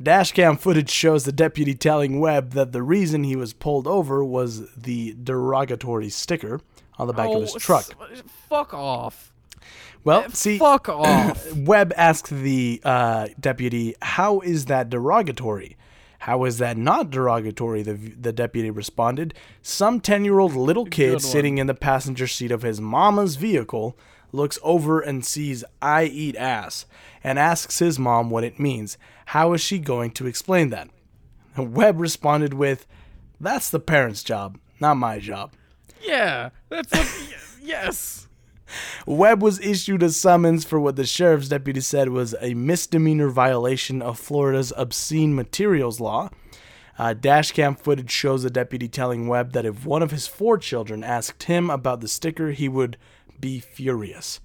Dashcam footage shows the deputy telling Webb that the reason he was pulled over was the derogatory sticker on the back of his
Oh,
truck.
s- Fuck off.
Well, see,
Fuck off.
Webb asked the uh, deputy, "How is that derogatory? How is that not derogatory?" The the deputy responded, "Some ten-year-old little kid sitting in the passenger seat of his mama's vehicle looks over and sees I eat ass and asks his mom what it means. How is she going to explain that?" Webb responded with, "That's the parents' job, not my job."
yeah, that's a, yes.
Webb was issued a summons for what the sheriff's deputy said was a misdemeanor violation of Florida's obscene materials law. Uh, dashcam footage shows the deputy telling Webb that if one of his four children asked him about the sticker, he would be furious.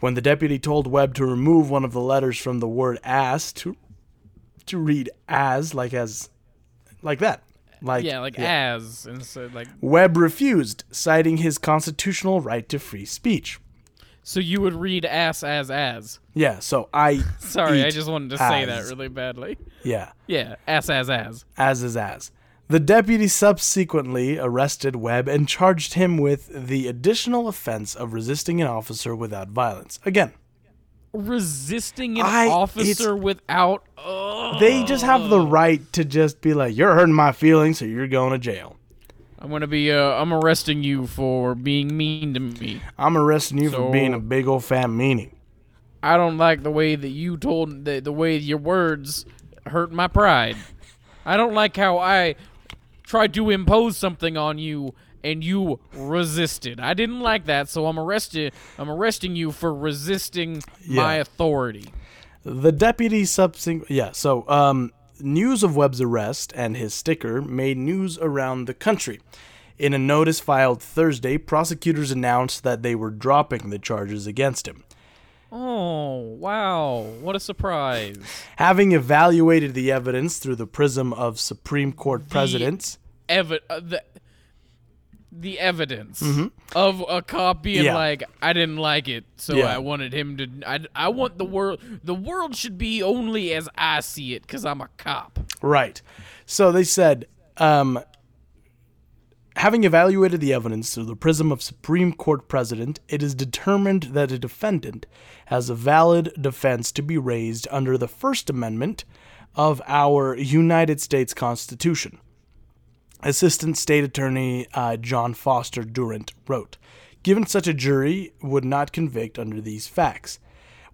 When the deputy told Webb to remove one of the letters from the word ass to to read as like as like that. Like
Yeah, like as instead like
Webb refused, citing his constitutional right to free speech.
so you would read ass as as.
Yeah, so I
Sorry, I just wanted to say that really badly.
Yeah,
Yeah, ass as as.
as is as. The deputy subsequently arrested Webb and charged him with the additional offense of resisting an officer without violence. Again,
Resisting an
I-
officer without oh,
they just have the right to just be like, "You're hurting my feelings, so you're going to jail."
I'm gonna be uh I'm arresting you for being mean to me.
I'm arresting you
So-
for being a big old fat meanie.
I don't like the way that you told the, the way your words hurt my pride. I don't like how I tried to impose something on you and you resisted. I didn't like that, so I'm arrested I'm arresting you for resisting my authority.
The deputy subsequent, yeah. So, um, news of Webb's arrest and his sticker made news around the country. In a notice filed Thursday, prosecutors announced that they were dropping the charges against him.
Oh, wow. What a surprise.
Having evaluated the evidence through the prism of Supreme Court precedents,
Evi- uh, the the evidence of a cop being
Mm-hmm. Yeah.
like, I didn't like it, so
Yeah.
I wanted him to. I, I want the world. The world should be only as I see it, because I'm a cop.
Right. So they said, um, having evaluated the evidence through the prism of Supreme Court precedent, it is determined that a defendant has a valid defense to be raised under the First Amendment of our United States Constitution. Assistant State Attorney uh, John Foster Durant wrote, given such a jury would not convict under these facts.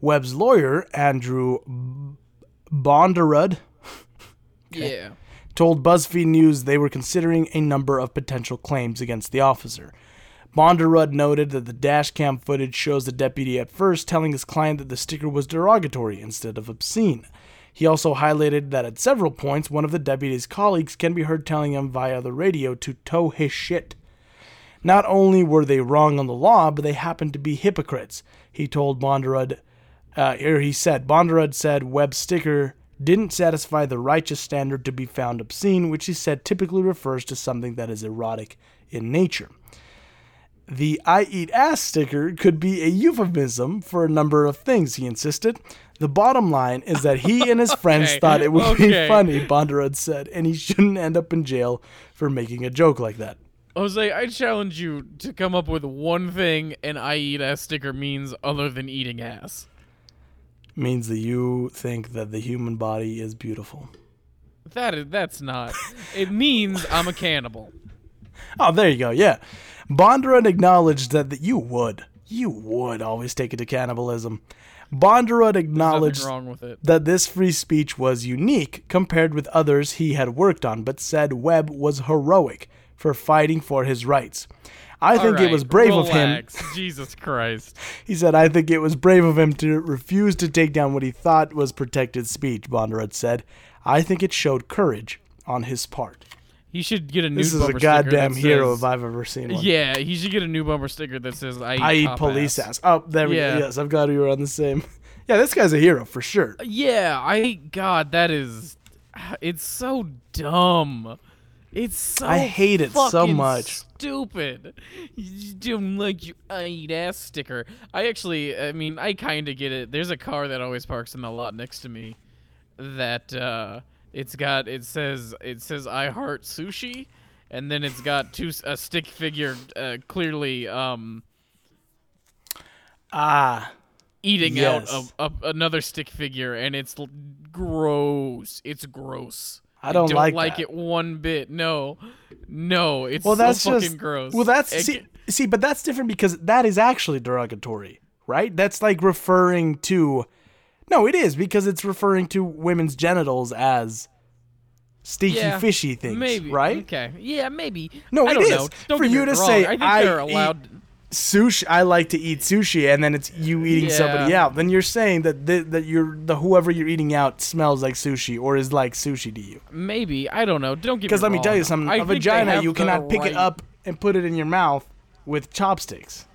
Webb's lawyer, Andrew Bonderud,
Yeah.
Told BuzzFeed News they were considering a number of potential claims against the officer. Bonderud noted that the dash cam footage shows the deputy at first telling his client that the sticker was derogatory instead of obscene. He also highlighted that at several points, one of the deputy's colleagues can be heard telling him via the radio to tow his shit. Not only were they wrong on the law, but they happened to be hypocrites. He told Bonderud, uh, or he said, Bonderud said Webb's sticker didn't satisfy the righteous standard to be found obscene, which he said typically refers to something that is erotic in nature. The I eat ass sticker could be a euphemism for a number of things, he insisted. The bottom line is that he and his friends
Okay,
thought it would be funny, Bonderud said, and he shouldn't end up in jail for making a joke like that.
Jose, I challenge you to come up with one thing an I eat ass sticker means other than eating ass.
Means that you think that the human body is beautiful.
That is that's not. It means I'm a cannibal.
Oh, there you go. Yeah. Bondurant acknowledged that, that you would. You would always take it to cannibalism. Bondurant acknowledged
wrong with it.
that this free speech was unique compared with others he had worked on, but said Webb was heroic for fighting for his rights. I think it was brave of him.
Jesus Christ.
He said, I think it was brave of him to refuse to take down what he thought was protected speech, Bondurant said. I think it showed courage on his part.
He should get a new
This is a goddamn hero
says-
if I've ever seen one.
Yeah, he should get a new bumper sticker that says "I eat,
I eat police
ass."
ass. Oh, there we
Yeah.
go. Yes, I'm glad we were on the same. Yeah, this guy's a hero for sure.
Yeah, I God, that is, it's so dumb. It's so
I hate it so much.
Stupid. You don't like your eat ass sticker. I actually, I mean, I kind of get it. There's a car that always parks in the lot next to me. That uh, it's got it says it says I heart sushi, and then it's got two a stick figure uh, clearly um
Ah,
eating
Yes.
out of, of another stick figure, and it's gross. It's gross.
I don't like
like
that.
it one bit. No, no, it's
well,
so
that's
fucking
just
gross.
Well, that's
It
see, see, but that's different because that is actually derogatory, right? That's like referring to. No, it is because it's referring to women's genitals as stinky,
yeah,
fishy things,
maybe
right?
Okay, yeah, maybe.
No,
I
it
don't
is.
know. Don't
For you to
wrong.
say,
I think
"I
they're allowed.
Sushi, I like to eat sushi, and then it's you eating somebody out. Then you're saying that the, that you're the whoever you're eating out smells like sushi or is like sushi to you.
Maybe I don't know. Don't get
Because let me tell you something:
I
a vagina you cannot pick it up and put it in your mouth with chopsticks.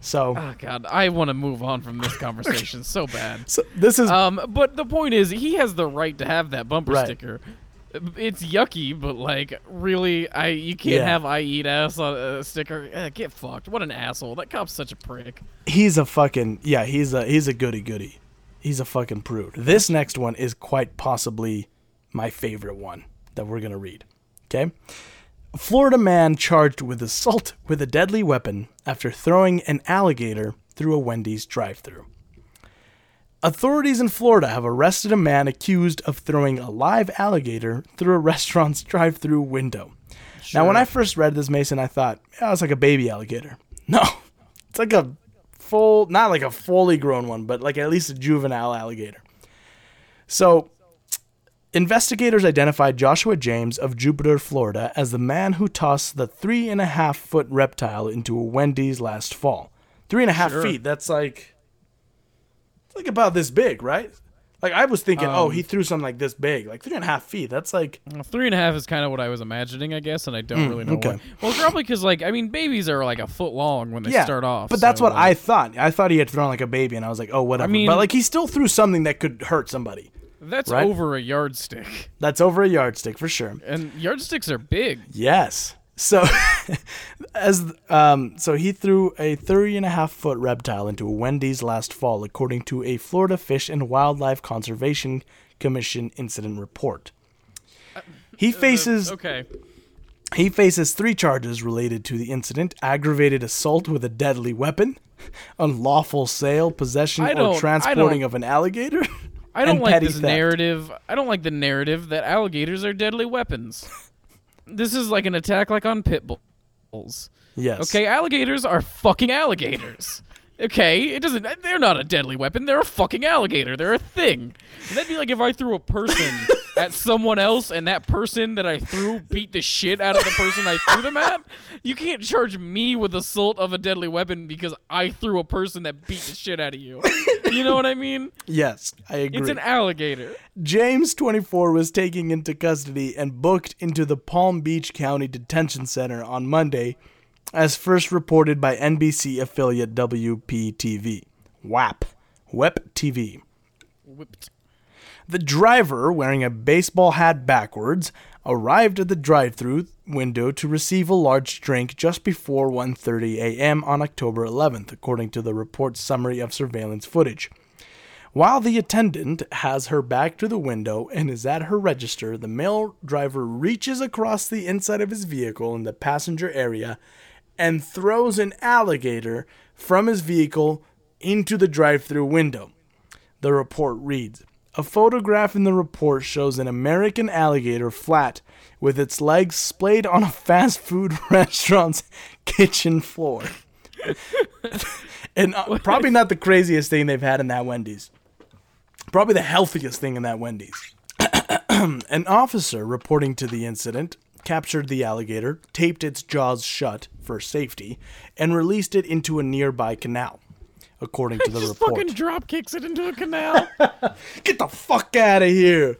So,
Oh God, I want to move on from this conversation so bad.
so this is
Um, but the point is, he has the right to have that bumper
Right.
sticker. It's yucky, but like, really, I you can't
Yeah.
have "I eat ass" on a sticker. Eh, get fucked! What an asshole! That cop's such a prick.
he's a fucking yeah he's a he's a goody goody he's a fucking prude this next one is quite possibly my favorite one that we're gonna read okay florida man charged with assault with a deadly weapon after throwing an alligator through a wendy's drive-through authorities in florida have arrested a man accused of throwing a live alligator through a restaurant's drive-through window now when i first read this mason i thought oh, it's like a baby alligator no it's like a full, not like a fully grown one, but like at least a juvenile alligator. So, investigators identified Joshua James of Jupiter, Florida, as the man who tossed the three and a half foot reptile into a Wendy's last fall. Three and a half
Sure.
feet. That's like, like about this big, right? Like I was thinking, oh,
Um,
he threw something like this big, like three and a half feet. That's like,
Well, Three and a half is kind of what I was imagining, I guess, and I don't really know
Mm, okay.
what. Well, probably because like I mean, babies are like a foot long when they
yeah.
start off.
But that's
so,
what
like,
I thought. I thought he had thrown like a baby, and I was like, oh, whatever.
I mean-
but like he still threw something that could hurt somebody.
That's
right?
over a yardstick,
That's over a yardstick for sure.
and yardsticks are big.
Yes. So, as um, so he threw a 30 and a half foot reptile into a Wendy's last fall, according to a Florida Fish and Wildlife Conservation Commission incident report. He faces
Okay.
he faces three charges related to the incident: aggravated assault with a deadly weapon, unlawful sale, possession, or transporting of an alligator.
I don't like this
theft.
narrative. I don't like the narrative that alligators are deadly weapons. This is like an attack like on pit bulls.
Yes.
Okay, alligators are fucking alligators. Okay, it doesn't. They're not a deadly weapon. They're a fucking alligator. They're a thing. And that'd be like if I threw a person at someone else, and that person that I threw beat the shit out of the person I threw them at. You can't charge me with assault of a deadly weapon because I threw a person that beat the shit out of you. You know what I mean?
Yes, I agree.
It's an alligator.
James, 24, was taken into custody and booked into the Palm Beach County Detention Center on Monday, as first reported by NBC affiliate WPTV. WAP. WEP TV.
Whipped.
The driver, wearing a baseball hat backwards, arrived at the drive-through window to receive a large drink just before 1:30 a.m. on October 11th, according to the report's summary of surveillance footage. While the attendant has her back to the window and is at her register, the male driver reaches across the inside of his vehicle in the passenger area and throws an alligator from his vehicle into the drive-through window. The report reads A photograph in the report shows an American alligator flat with its legs splayed on a fast food restaurant's kitchen floor. and uh, probably not the craziest thing they've had in that Wendy's. Probably the healthiest thing in that Wendy's. An officer reporting to the incident captured the alligator, taped its jaws shut for safety, and released it into a nearby canal. According to the
Just
report.
fucking drop kicks it into a canal.
Get the fuck out of here.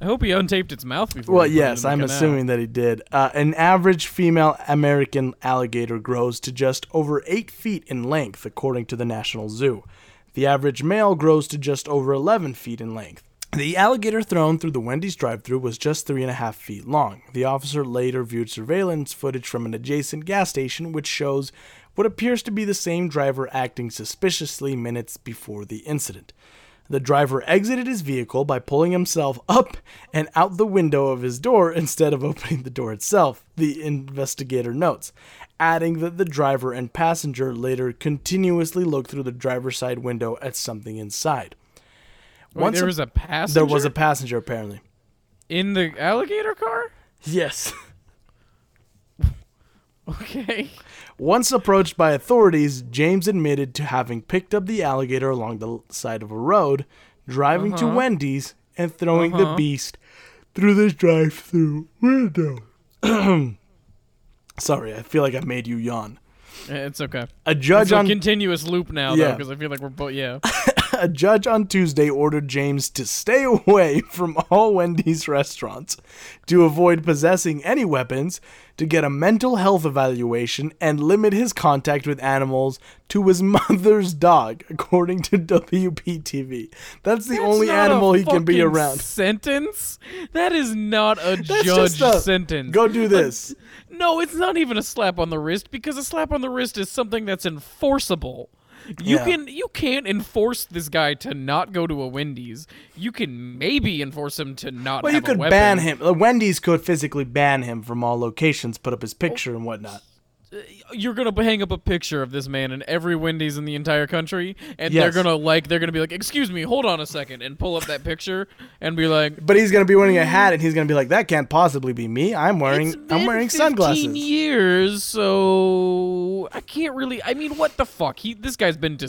I hope he untaped its mouth before.
Well,
he put it in
yes, I'm
canal.
assuming that he did. Uh, an average female American alligator grows to just over 8 feet in length, according to the National Zoo. The average male grows to just over 11 feet in length. The alligator thrown through the Wendy's drive thru was just 3.5 feet long. The officer later viewed surveillance footage from an adjacent gas station, which shows what appears to be the same driver acting suspiciously minutes before the incident. The driver exited his vehicle by pulling himself up and out the window of his door instead of opening the door itself, the investigator notes, adding that the driver and passenger later continuously looked through the driver's side window at something inside.
Wait,
Once
there
a-
was a passenger.
There was a passenger, apparently.
in the alligator car.
Yes.
Okay.
Once approached by authorities, James admitted to having picked up the alligator along the side of a road, driving to
Uh-huh.
Wendy's, and throwing the
Uh-huh.
beast through the drive-through window. Sorry, I feel like I made you yawn.
Eh, It's okay.
A judge
It's a
on
continuous loop now,
Yeah.
though, because I feel like we're both. Yeah.
a judge on Tuesday ordered James to stay away from all Wendy's restaurants, to avoid possessing any weapons, to get a mental health evaluation, and limit his contact with animals to his mother's dog, according to WPTV. That's the
That's
only animal he can be around.
Sentence? That is not a
That's
judge
a,
sentence.
Go do this.
No, it's not even a slap on the wrist because a slap on the wrist is something that's enforceable. You
Yeah.
can you can't enforce this guy to not go to a Wendy's. You can maybe enforce him to not.
Well, you could ban him. Wendy's could physically ban him from all locations, put up his picture and whatnot.
You're gonna hang up a picture of this man in every Wendy's in the entire country, and
Yes.
they're gonna like they're gonna be like, "Excuse me, hold on a second, and pull up that picture and be like,
But he's gonna be wearing a hat, mm. and he's gonna be like, "That can't possibly be me. I'm wearing, I'm wearing
15
sunglasses."
years, so I can't really. I mean, what the fuck? He this guy's been to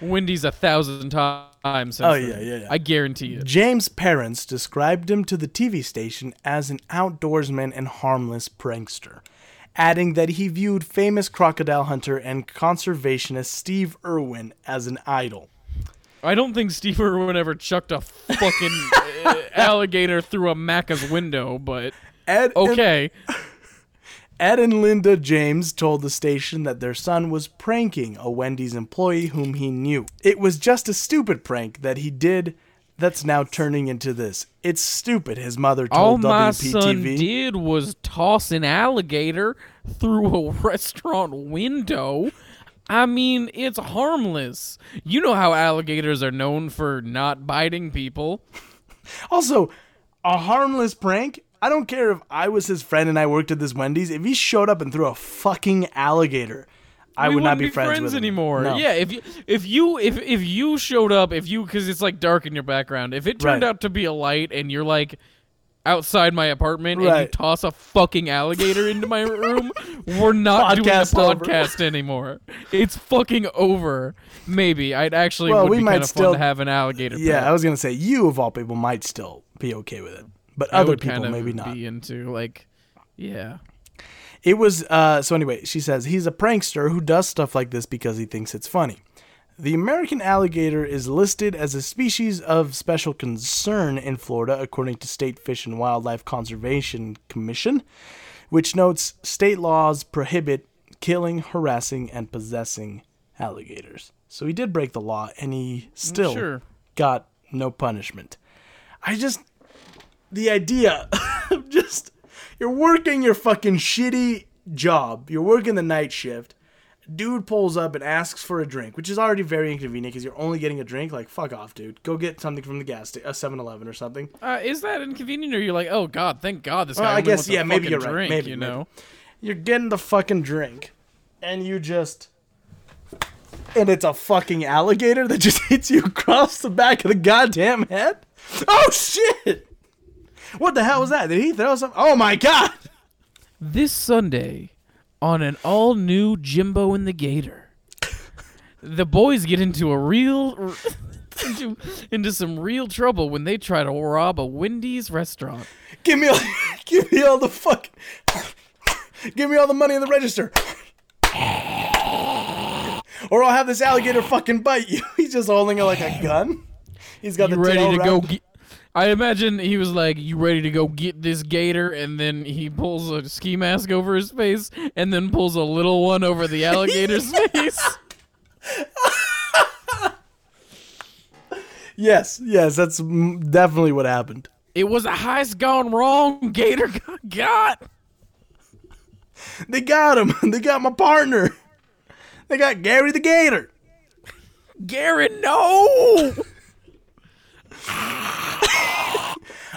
Wendy's a thousand times. Since
Oh, yeah, yeah, yeah.
I guarantee it.
James' parents described him to the TV station as an outdoorsman and harmless prankster, adding that he viewed famous crocodile hunter and conservationist Steve Irwin as an idol.
I don't think Steve Irwin ever chucked a fucking uh, alligator through a Macca's window, but
Ed,
okay.
Ed and Linda James told the station that their son was pranking a Wendy's employee whom he knew. It was just a stupid prank that he did that's now turning into this. It's stupid, his mother told All
my son did was toss an alligator through a restaurant window. I mean, it's harmless. You know how alligators are known for not biting people.
Also, a harmless prank. I don't care if I was his friend and I worked at this Wendy's. If he showed up and threw a fucking alligator, I would not
wouldn't
be friends, with
anymore.
No.
Yeah, if you if you if if you showed up, if you because it's like dark in your background. If it turned
Right.
out to be a light and you're like, outside my apartment and you toss a fucking alligator into my room, we're not doing a
Podcast
anymore. It's fucking over. Maybe I'd actually
Well,
would
we
be
might
kind of
still-
fun to have an alligator.
Yeah,
pet.
I was gonna say you of all people might still be okay with it, but
I
other people maybe not.
be into like, yeah.
It was uh, so anyway. She says he's a prankster who does stuff like this because he thinks it's funny. The American alligator is listed as a species of special concern in Florida, according to State Fish and Wildlife Conservation Commission, which notes state laws prohibit killing, harassing, and possessing alligators. So he did break the law, and he still
sure.
got no punishment. I just the idea of just you're working your fucking shitty job. You're working the night shift. Dude pulls up and asks for a drink, which is already very inconvenient because you're only getting a drink. Like, fuck off, dude. Go get something from the gas station, a 7 Eleven or something.
Uh, is that inconvenient, or you're like, oh god, thank God this guy?
Well, I guess, yeah, maybe you're right.
drink,
Maybe,
you
maybe.
know.
You're getting the fucking drink, and you just. And it's a fucking alligator that just hits you across the back of the goddamn head? Oh, shit! What the hell was that? Did he throw something? Oh my god!
This Sunday, on an all-new Jimbo and the Gator, the boys get into a real. Into, into some real trouble when they try to rob a Wendy's restaurant.
Give me all, give me all the fuck, give me all the money in the register, or I'll have this alligator fucking bite you. He's just holding it like a gun. He's got
You
the
ready to go? Get, I imagine he was like, "You ready to go get this gator?" And then he pulls a ski mask over his face, and then pulls a little one over the alligator's face.
Yes, yes, that's definitely what happened.
It was a heist gone wrong. Gator got got.
They got him. They got my partner. They got Gary the Gator.
Gary, no.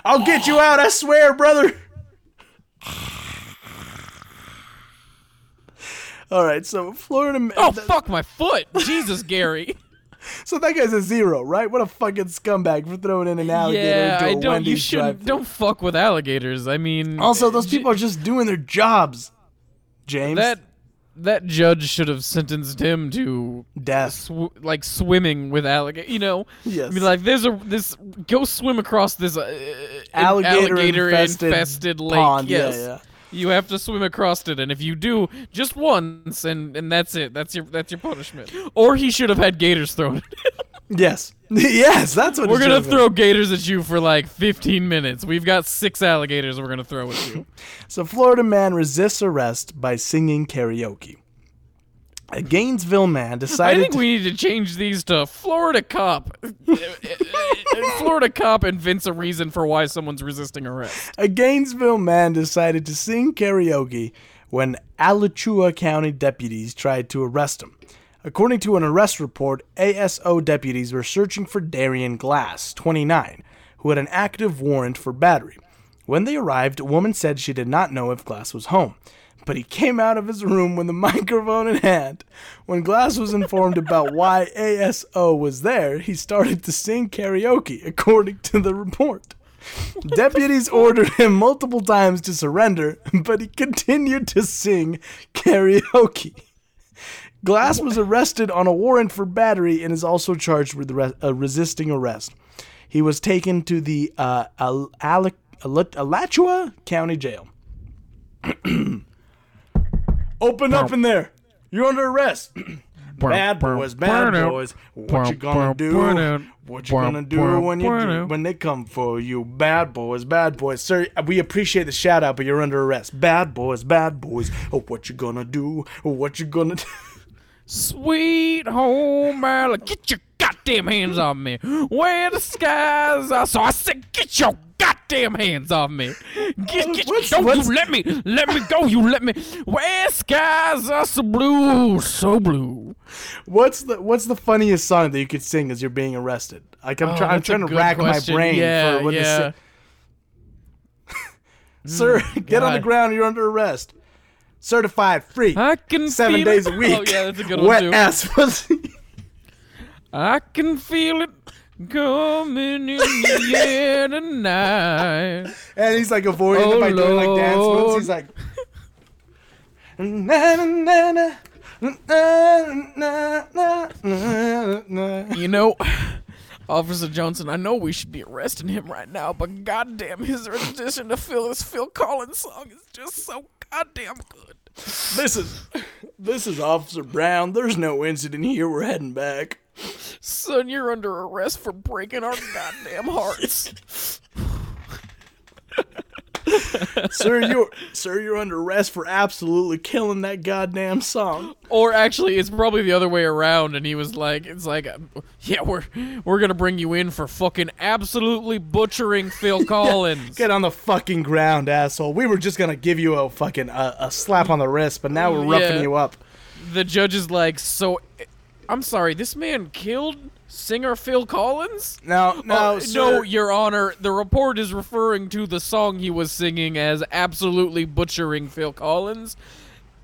I'll get you out, I swear, brother. All right, so Florida. man-
Oh fuck my foot! Jesus, Gary.
So that guy's a zero, right? What a fucking scumbag for throwing in an alligator
yeah,
into a
don't. You shouldn't. Don't fuck with alligators. I mean,
Also, those people are just doing their jobs. James,
that that judge should have sentenced him to
death.
sw- like swimming with alligator. You know,
Yes.
I mean, like there's a this go swim across this uh,
Alligator
alligator
infested
infested lake.
pond, yeah,
Yes.
yeah.
You have to swim across it, and if you do just once, and and that's it. That's your that's your punishment. Or he should have had gators thrown. at him.
Yes, yes, that's what
we're gonna throw gators at you for like 15 minutes. We've got six alligators we're gonna throw at you.
So, Florida man resists arrest by singing karaoke. A Gainesville man decided.
I think we need to change these to Florida cop. Florida cop invents a reason for why someone's resisting arrest.
A Gainesville man decided to sing karaoke when Alachua County deputies tried to arrest him. According to an arrest report, ASO deputies were searching for Darian Glass, 29, who had an active warrant for battery. When they arrived, a woman said she did not know if Glass was home, but he came out of his room with a microphone in hand. When Glass was informed about why ASO was there, he started to sing karaoke, according to the report. Deputies ordered him multiple times to surrender, but he continued to sing karaoke. Glass was arrested on a warrant for battery and is also charged with re- uh, resisting arrest. He was taken to the uh, Al- Al- Al- Alachua County Jail. Open up in there. You're under arrest. bad boys, bad boys. What you gonna do? What you gonna do when you do, when they come for you? Bad boys, bad boys. Sir, we appreciate the shout out, but you're under arrest. Bad boys, bad boys. Oh, what you gonna do? What you gonna do?
Sweet home Alabama, get your goddamn hands off me. Where the skies are so I said, get your goddamn hands off me. Get, get,
What's-
don't
what's-
you let me, let me go. You let me. Where skies are so blue, so blue.
What's the What's the funniest song that you could sing as you're being arrested? Like I'm,
Oh,
try, I'm trying to rack
question.
my brain
Yeah,
for when
yeah.
Sir, mm, get on the ground. You're under arrest certified free.
I can
seven days
it.
a week.
Oh yeah, that's a good
Wet
one too.
ass pussy.
I can feel it coming in the air tonight.
And he's like avoiding
oh,
it by Lord. doing like dance moves. He's like. Na, na, na, na.
you know, Officer Johnson, I know we should be arresting him right now, but goddamn, his rendition to Phil, Phil Collins song is just so goddamn good.
This is this is Officer Brown. There's no incident here. We're heading back.
Son, you're under arrest for breaking our goddamn hearts.
sir, you're sir, you're under arrest for absolutely killing that goddamn song.
Or actually, it's probably the other way around, and he was like, "It's like, yeah, we're we're gonna bring you in for fucking absolutely butchering Phil Collins."
Get on the fucking ground, asshole. We were just gonna give you a fucking uh, a slap on the wrist, but now we're roughing
Yeah.
you up.
the judge is like, "So, I'm sorry, this man killed singer Phil Collins."
Now, now,
Uh,
sir,
no, Your Honor, the report is referring to the song he was singing as absolutely butchering Phil Collins,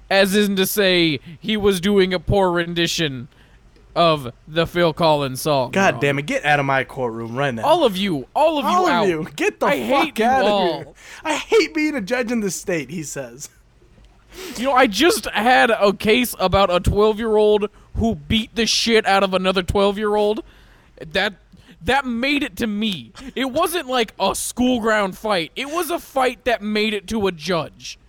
as in to say he was doing a poor rendition of the Phil Collins song.
God damn it, get out of my courtroom right now.
All of you, all of you
All
out.
of you, get the
I
fuck out of
all.
here. I hate being a judge in this state, he says.
You know, I just had a case about a 12 year old who beat the shit out of another 12 year old. That that made it to me. It wasn't like a school ground fight. It was a fight that made it to a judge.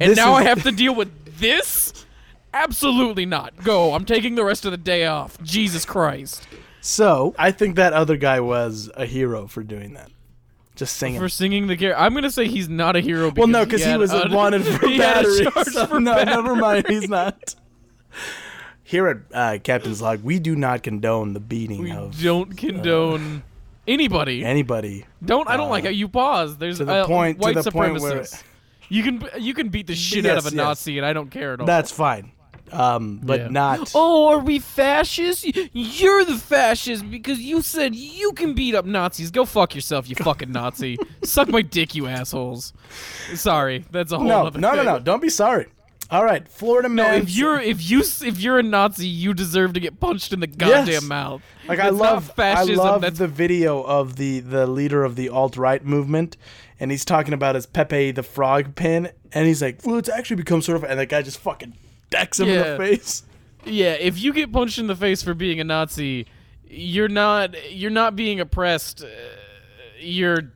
And
This
now
is-
I have to deal with this? Absolutely not. Go. I'm taking the rest of the day off. Jesus Christ.
So, I think that other guy was a hero for doing that. Just singing.
For singing the character. I'm going to say he's not a hero
well, no, because he,
had
was
a-
wanted for
he
battery. so
for
no,
battery.
never mind. He's not. Here at uh, Captain's Log, we do not condone the beating
We
of
don't condone anybody.
anybody.
Don't I don't like how you pause. There's
to the
uh,
point- to
white
the point where-
supremacists. You can you can beat the shit out of
Yes,
a
yes.
Nazi and I don't care at all.
That's fine. Um, but
Yeah.
not.
Oh, are we fascists? You're the fascist because you said you can beat up Nazis. Go fuck yourself, you fucking Nazi. Suck my dick, you assholes. Sorry, that's a whole
No,
other
no, no, no. Don't be sorry. All right, Florida man.
No, if you're if you if you're a Nazi, you deserve to get punched in the goddamn
Yes.
mouth.
Like I love,
fascism.
I love
that's
the video of the the leader of the alt right movement, and he's talking about his Pepe the Frog pin, and he's like, "Well, it's actually become sort of," and the guy just fucking decks him in the face.
Yeah, if you get punched in the face for being a Nazi, you're not you're not being oppressed. Uh, you're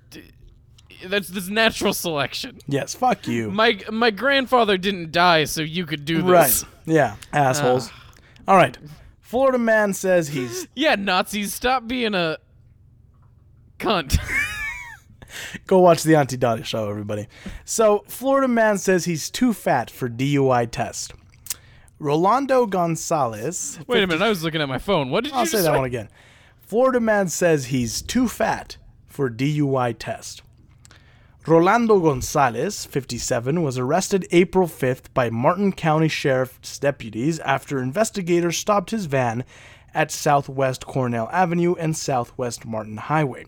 that's this natural selection.
Yes, fuck you.
My my grandfather didn't die, so you could do this.
right? Yeah, assholes.
Ah.
All right, Florida man says he's
Yeah, Nazis, stop being a cunt.
go watch the Auntie Dottie show, everybody. So Florida man says he's too fat for DUI test. Rolando Gonzalez
Wait a minute, I was looking at my phone. What did i you
I'll say that one again. Florida man says he's too fat for DUI test. Rolando Gonzalez, 57, was arrested April 5th by Martin County Sheriff's deputies after investigators stopped his van at Southwest Cornell Avenue and Southwest Martin Highway.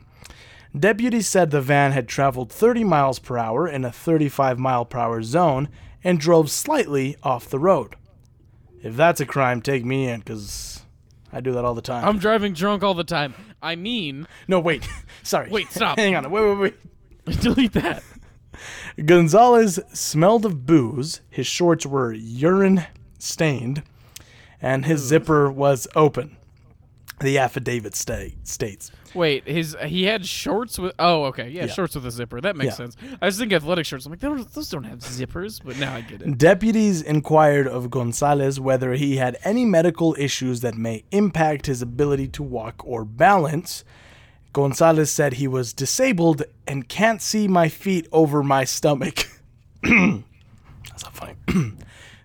Deputies said the van had traveled 30 miles per hour in a 35 mile per hour zone and drove slightly off the road. If that's a crime, take me in, because I do that all the time.
I'm driving drunk all the time. I mean,
no, wait. Sorry.
Wait, stop.
Hang on. Wait, wait, wait.
delete that.
Gonzalez smelled of booze. His shorts were urine stained, and his zipper was open. The affidavit sta- states.
Wait, his he had shorts with. Oh, okay, yeah,
Yeah.
shorts with a zipper. That makes
Yeah.
sense. I was thinking athletic shorts. I'm like, those those don't have zippers, but now I get it.
Deputies inquired of Gonzalez whether he had any medical issues that may impact his ability to walk or balance. Gonzalez said he was disabled and can't see my feet over my stomach. That's not funny.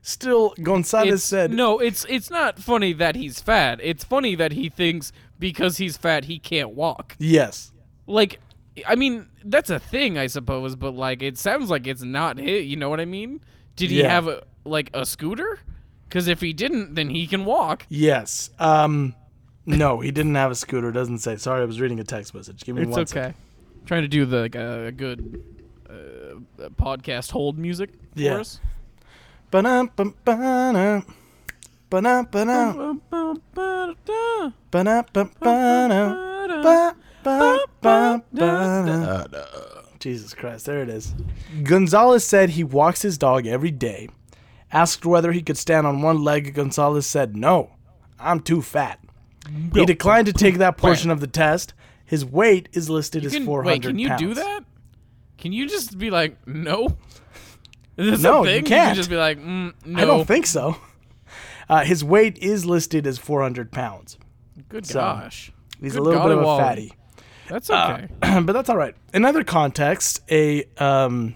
Still, Gonzalez
It's,
said,
no, it's it's not funny that he's fat. It's funny that he thinks because he's fat he can't walk.
yes.
Like, I mean, that's a thing, I suppose. But like, it sounds like it's not hit. You know what I mean? Did he
Yeah.
have a like a scooter? Because if he didn't, then he can walk.
Yes. Um, no, he didn't have a scooter. It doesn't say. Sorry, I was reading a text message. Give me
It's
one
okay.
second.
Trying to do the like, uh, good uh, podcast hold music for
Yeah.
us.
Jesus Christ, there it is. Gonzalez said he walks his dog every day. Asked whether he could stand on one leg, Gonzalez said, No, I'm too fat. He declined to take that portion of the test. His weight is listed as
Can,
400
wait, can you
pounds.
do that? Can you just be like, no? Is this
No,
a
you
thing?
can't.
can just be like, mm, no.
I don't think so. Uh, his weight is listed as 400 pounds.
Good
so.
gosh.
He's
Good
a little bit of a
golly
fatty.
That's okay.
but that's all right. In other context, a um,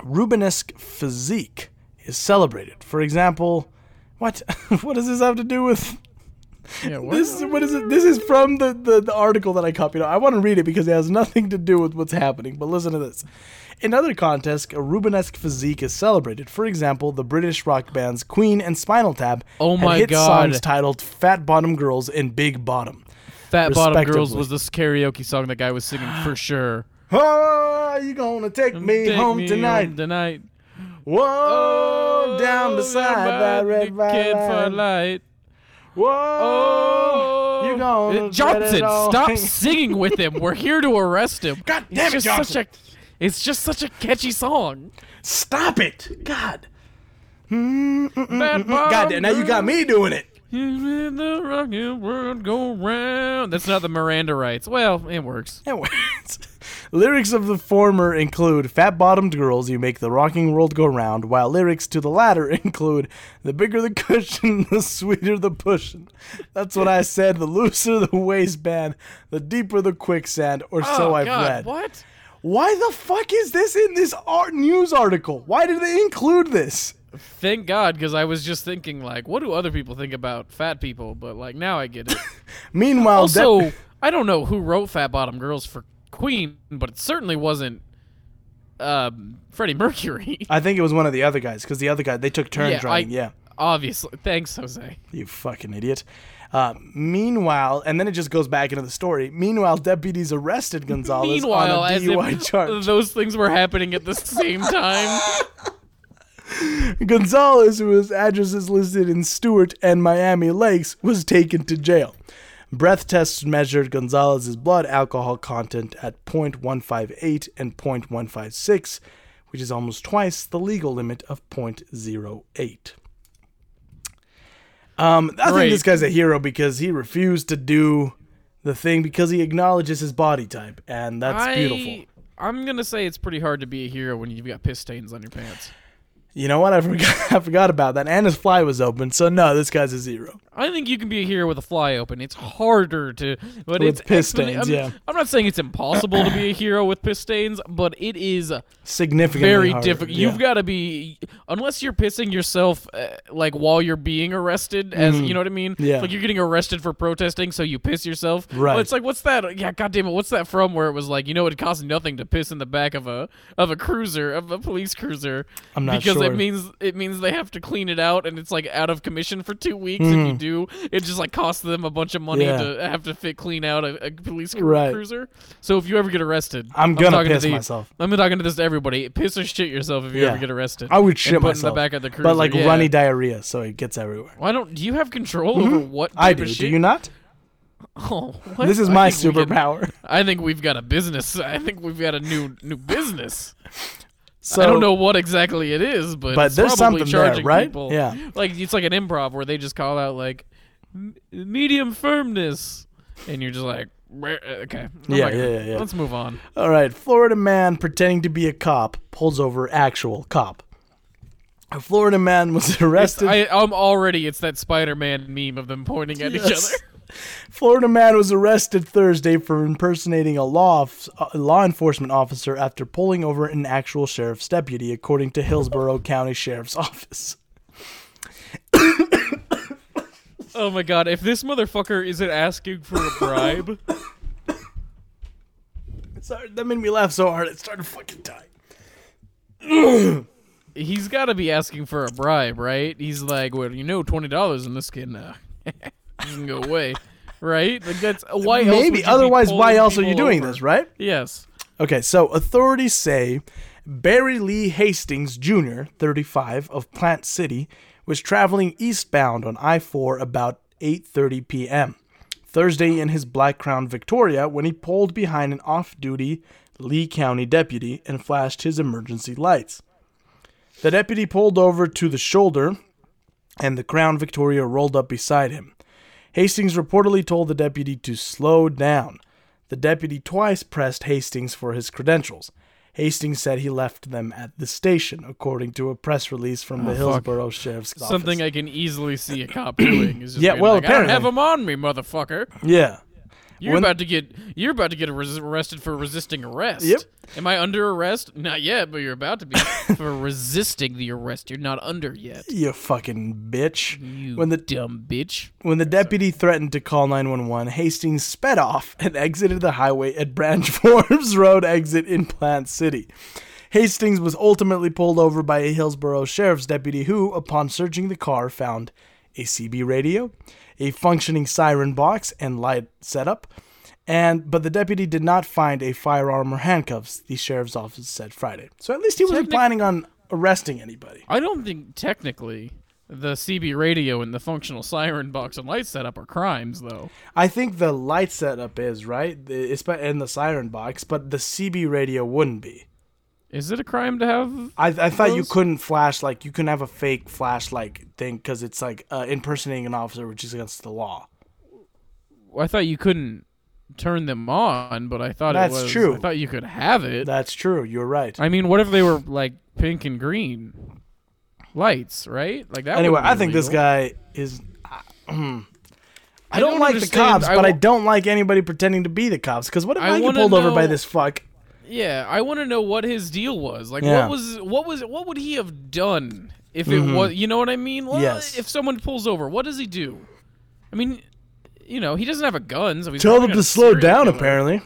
Rubenesque physique is celebrated. For example, what what does this have to do with
yeah, what?
this? What is it? This is from the, the, the article that I copied. I want to read it because it has nothing to do with what's happening. But listen to this. In other contests, a Rubenesque physique is celebrated. For example, the British rock bands Queen and Spinal Tap
Oh my
hit
God.
songs titled "Fat Bottom Girls" and "Big Bottom."
Fat Bottom Girls was this karaoke song that guy was singing for sure.
Oh, you gonna take me
Take
home
me
tonight?
home tonight.
Whoa, down oh, beside that red
kid for light.
Whoa,
Oh,
you let
Johnson,
it
stop singing with him. We're here to arrest him.
God
it's
damn it,
just
Johnson.
such a it's just such a catchy song.
Stop it! God, God, damn, now you got me doing it.
You the rocket world go round. That's not the Miranda rights. Well, it works.
It works. lyrics of the former include "Fat-bottomed girls, you make the rocking world go round," while lyrics to the latter include "The bigger the cushion, the sweeter the pushin'." That's what I said. The looser the waistband, the deeper the quicksand, or so
oh,
I've
God,
read.
What?
Why the fuck is this in this art news article? Why did they include this?
Thank God, because I was just thinking, like, what do other people think about fat people? But like now I get it.
Meanwhile,
also,
Dep-
I don't know who wrote Fat Bottom Girls for Queen, but it certainly wasn't um, Freddie Mercury.
I think it was one of the other guys because the other guy they took turns
Yeah, I-
writing. yeah,
Obviously, thanks, Jose.
you fucking idiot. Uh, meanwhile, and then it just goes back into the story. Meanwhile, deputies arrested Gonzalez
Meanwhile,
on a
as
DUI charge.
those things were happening at the same time.
Gonzalez, whose address is listed in Stewart and Miami Lakes, was taken to jail. Breath tests measured Gonzalez's blood alcohol content at 0.158 and 0.156, which is almost twice the legal limit of 0.08. Um, I think this guy's a hero because he refused to do the thing because he acknowledges his body type, and that's
I,
beautiful.
I'm gonna say it's pretty hard to be a hero when you've got piss stains on your pants.
You know what? I forgot. I forgot about that. And his fly was open, so no, this guy's a zero.
I think you can be a hero with a fly open. It's harder to, but
With
it's
piss stains,
I'm,
yeah.
I'm not saying it's impossible to be a hero with piss stains, but it is
Significantly
very difficult.
yeah.
You've got to be unless you're pissing yourself uh, like while you're being arrested, as you know what I mean.
Mm-hmm. Yeah.
like you're getting arrested for protesting, so you piss yourself.
Right.
Well, it's like what's that? Yeah, goddamn it, what's that from? Where it was like you know it costs nothing to piss in the back of a of a cruiser of a police cruiser.
I'm not
because
sure.
It means it means they have to clean it out and it's like out of commission for two weeks. If you do, it just like costs them a bunch of money
Mm-hmm. Yeah.
to have to fit clean out a, a police
Right.
cruiser. So if you ever get arrested,
I'm gonna
talking to
piss
the-
myself.
I'm talking to this to everybody. Piss or shit yourself if you
Yeah.
ever get arrested.
I would
And
shit
put
myself.
in the back of the cruiser.
but like
yeah.
runny diarrhea, so it gets everywhere.
Why don't do you have control over what?
I do. Do you not?
Oh, what?
This is my
think we can-
superpower.
I think we've got a business. I think we've got a new new business.
So
I don't know what exactly it is, but
But
it's
there's
probably
something there,
charging
right?
people.
Yeah.
like it's like an improv where they just call out like medium firmness, and you're just like, eh, okay, I'm
Yeah, yeah, yeah, yeah.
Let's move on.
All right, Florida man pretending to be a cop pulls over actual cop. A Florida man was arrested.
I, I'm already. It's that Spider-Man meme of them pointing at each other.
Florida man was arrested Thursday for impersonating a law law enforcement officer after pulling over an actual sheriff's deputy, according to Hillsborough County Sheriff's Office.
Oh my god! If this motherfucker isn't asking for a bribe,
Sorry, that made me laugh so hard it started fucking dying.
he's got to be asking for a bribe, right? He's like, well, you know, twenty dollars, and this can uh, can go away, right? Like that's uh, why. else
Maybe.
you
Otherwise, why else are you doing
over?
this, right?
Yes.
Okay, so authorities say Barry Lee Hastings Jr., 35, of Plant City, was traveling eastbound on I-4 about 8:30 p.m. Thursday in his black Crown Victoria when he pulled behind an off duty Lee County deputy and flashed his emergency lights. The deputy pulled over to the shoulder, and the Crown Victoria rolled up beside him. Hastings reportedly told the deputy to slow down. The deputy twice pressed Hastings for his credentials. Hastings said he left them at the station, according to a press release from the
Oh, fuck.
Hillsborough Sheriff's Office.
Something I can easily see a cop doing is just
Yeah, well,
like, I don't
apparently.
have them on me, motherfucker.
yeah.
You're
When-
about to get you're about to get arres- arrested for resisting arrest.
Yep.
Am I under arrest? Not yet, but you're about to be for resisting the arrest. You're not under yet.
You fucking bitch.
You
When the
dumb bitch.
when the deputy threatened to call 911, Hastings sped off and exited the highway at Branch Forbes Road exit in Plant City. Hastings was ultimately pulled over by a Hillsborough sheriff's deputy who, upon searching the car, found a CB radio, a functioning siren box and light setup, and but the deputy did not find a firearm or handcuffs, the sheriff's office said Friday. So at least he wasn't
Technic-
planning on arresting anybody.
I don't think technically the CB radio and the functional siren box and light setup are crimes, though.
I think the light setup is right, it's in the siren box, but the CB radio wouldn't be.
Is it a crime to have?
I, I thought you couldn't flash like you couldn't have a fake flashlight thing because it's like uh, impersonating an officer, which is against the law.
I thought you couldn't turn them on, but I thought
That's
it was.
true.
I thought you could have it.
That's true. You're right.
I mean, what if they were like pink and green lights, right? Like that.
anyway,
be
I think this guy is. I, I
I
don't,
don't
like the cops,
I
but I don't like anybody pretending to be the cops. Because what if
I
I, get pulled over by this fuck?
Yeah, I want to know what his deal was. Like,
Yeah.
what was what was what would he have done if it was? You know what I mean? Well,
Mm-hmm. Yes.
If someone pulls over, what does he do? I mean, you know, he doesn't have a gun, so he's
Tell them to slow down.
killer.
Apparently.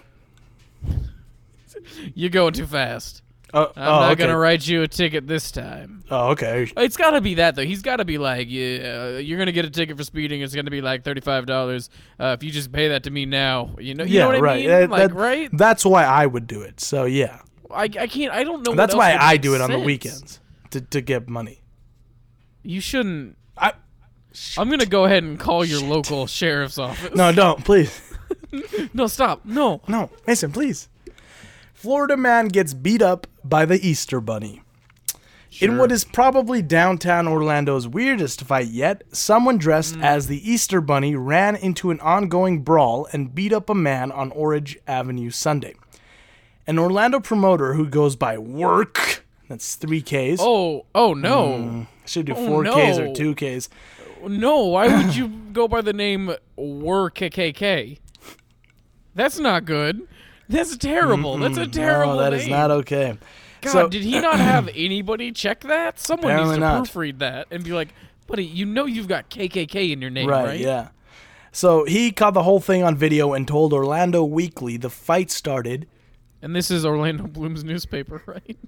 You're going too fast.
Oh,
I'm
oh,
not
okay.
gonna write you a ticket this time.
Oh, okay.
It's got to be that though. He's got to be like, yeah, you're gonna get a ticket for speeding. It's gonna be like thirty five dollars. Uh, if you just pay that to me now, you know, you
yeah,
know what I mean?
That-
like,
that-
right?
That's why I would do it. So yeah,
I, I can't. I don't know. what
that's why I do it on the weekends to to get money.
You shouldn't.
I
I'm gonna go ahead and call your local sheriff's office.
no, don't please.
no, stop. No.
No, Mason, please. Florida man gets beat up by the Easter Bunny. In what is probably downtown Orlando's weirdest fight yet, someone dressed mm. as the Easter Bunny ran into an ongoing brawl and beat up a man on Orange Avenue Sunday. An Orlando promoter who goes by Work, that's three Ks.
Oh, oh no, mm,
should do
oh,
four Ks or two Ks.
no. Why would you go by the name Wor KKK? That's not good. That's terrible. That's a terrible
No, that
name.
is not okay.
God,
so,
did he not have anybody check that? Someone needs to
not.
proofread that and be like, buddy, you know you've got KKK in your name,
Right,
right?
yeah. So he caught the whole thing on video and told Orlando Weekly the fight started.
And this is Orlando Bloom's newspaper, right?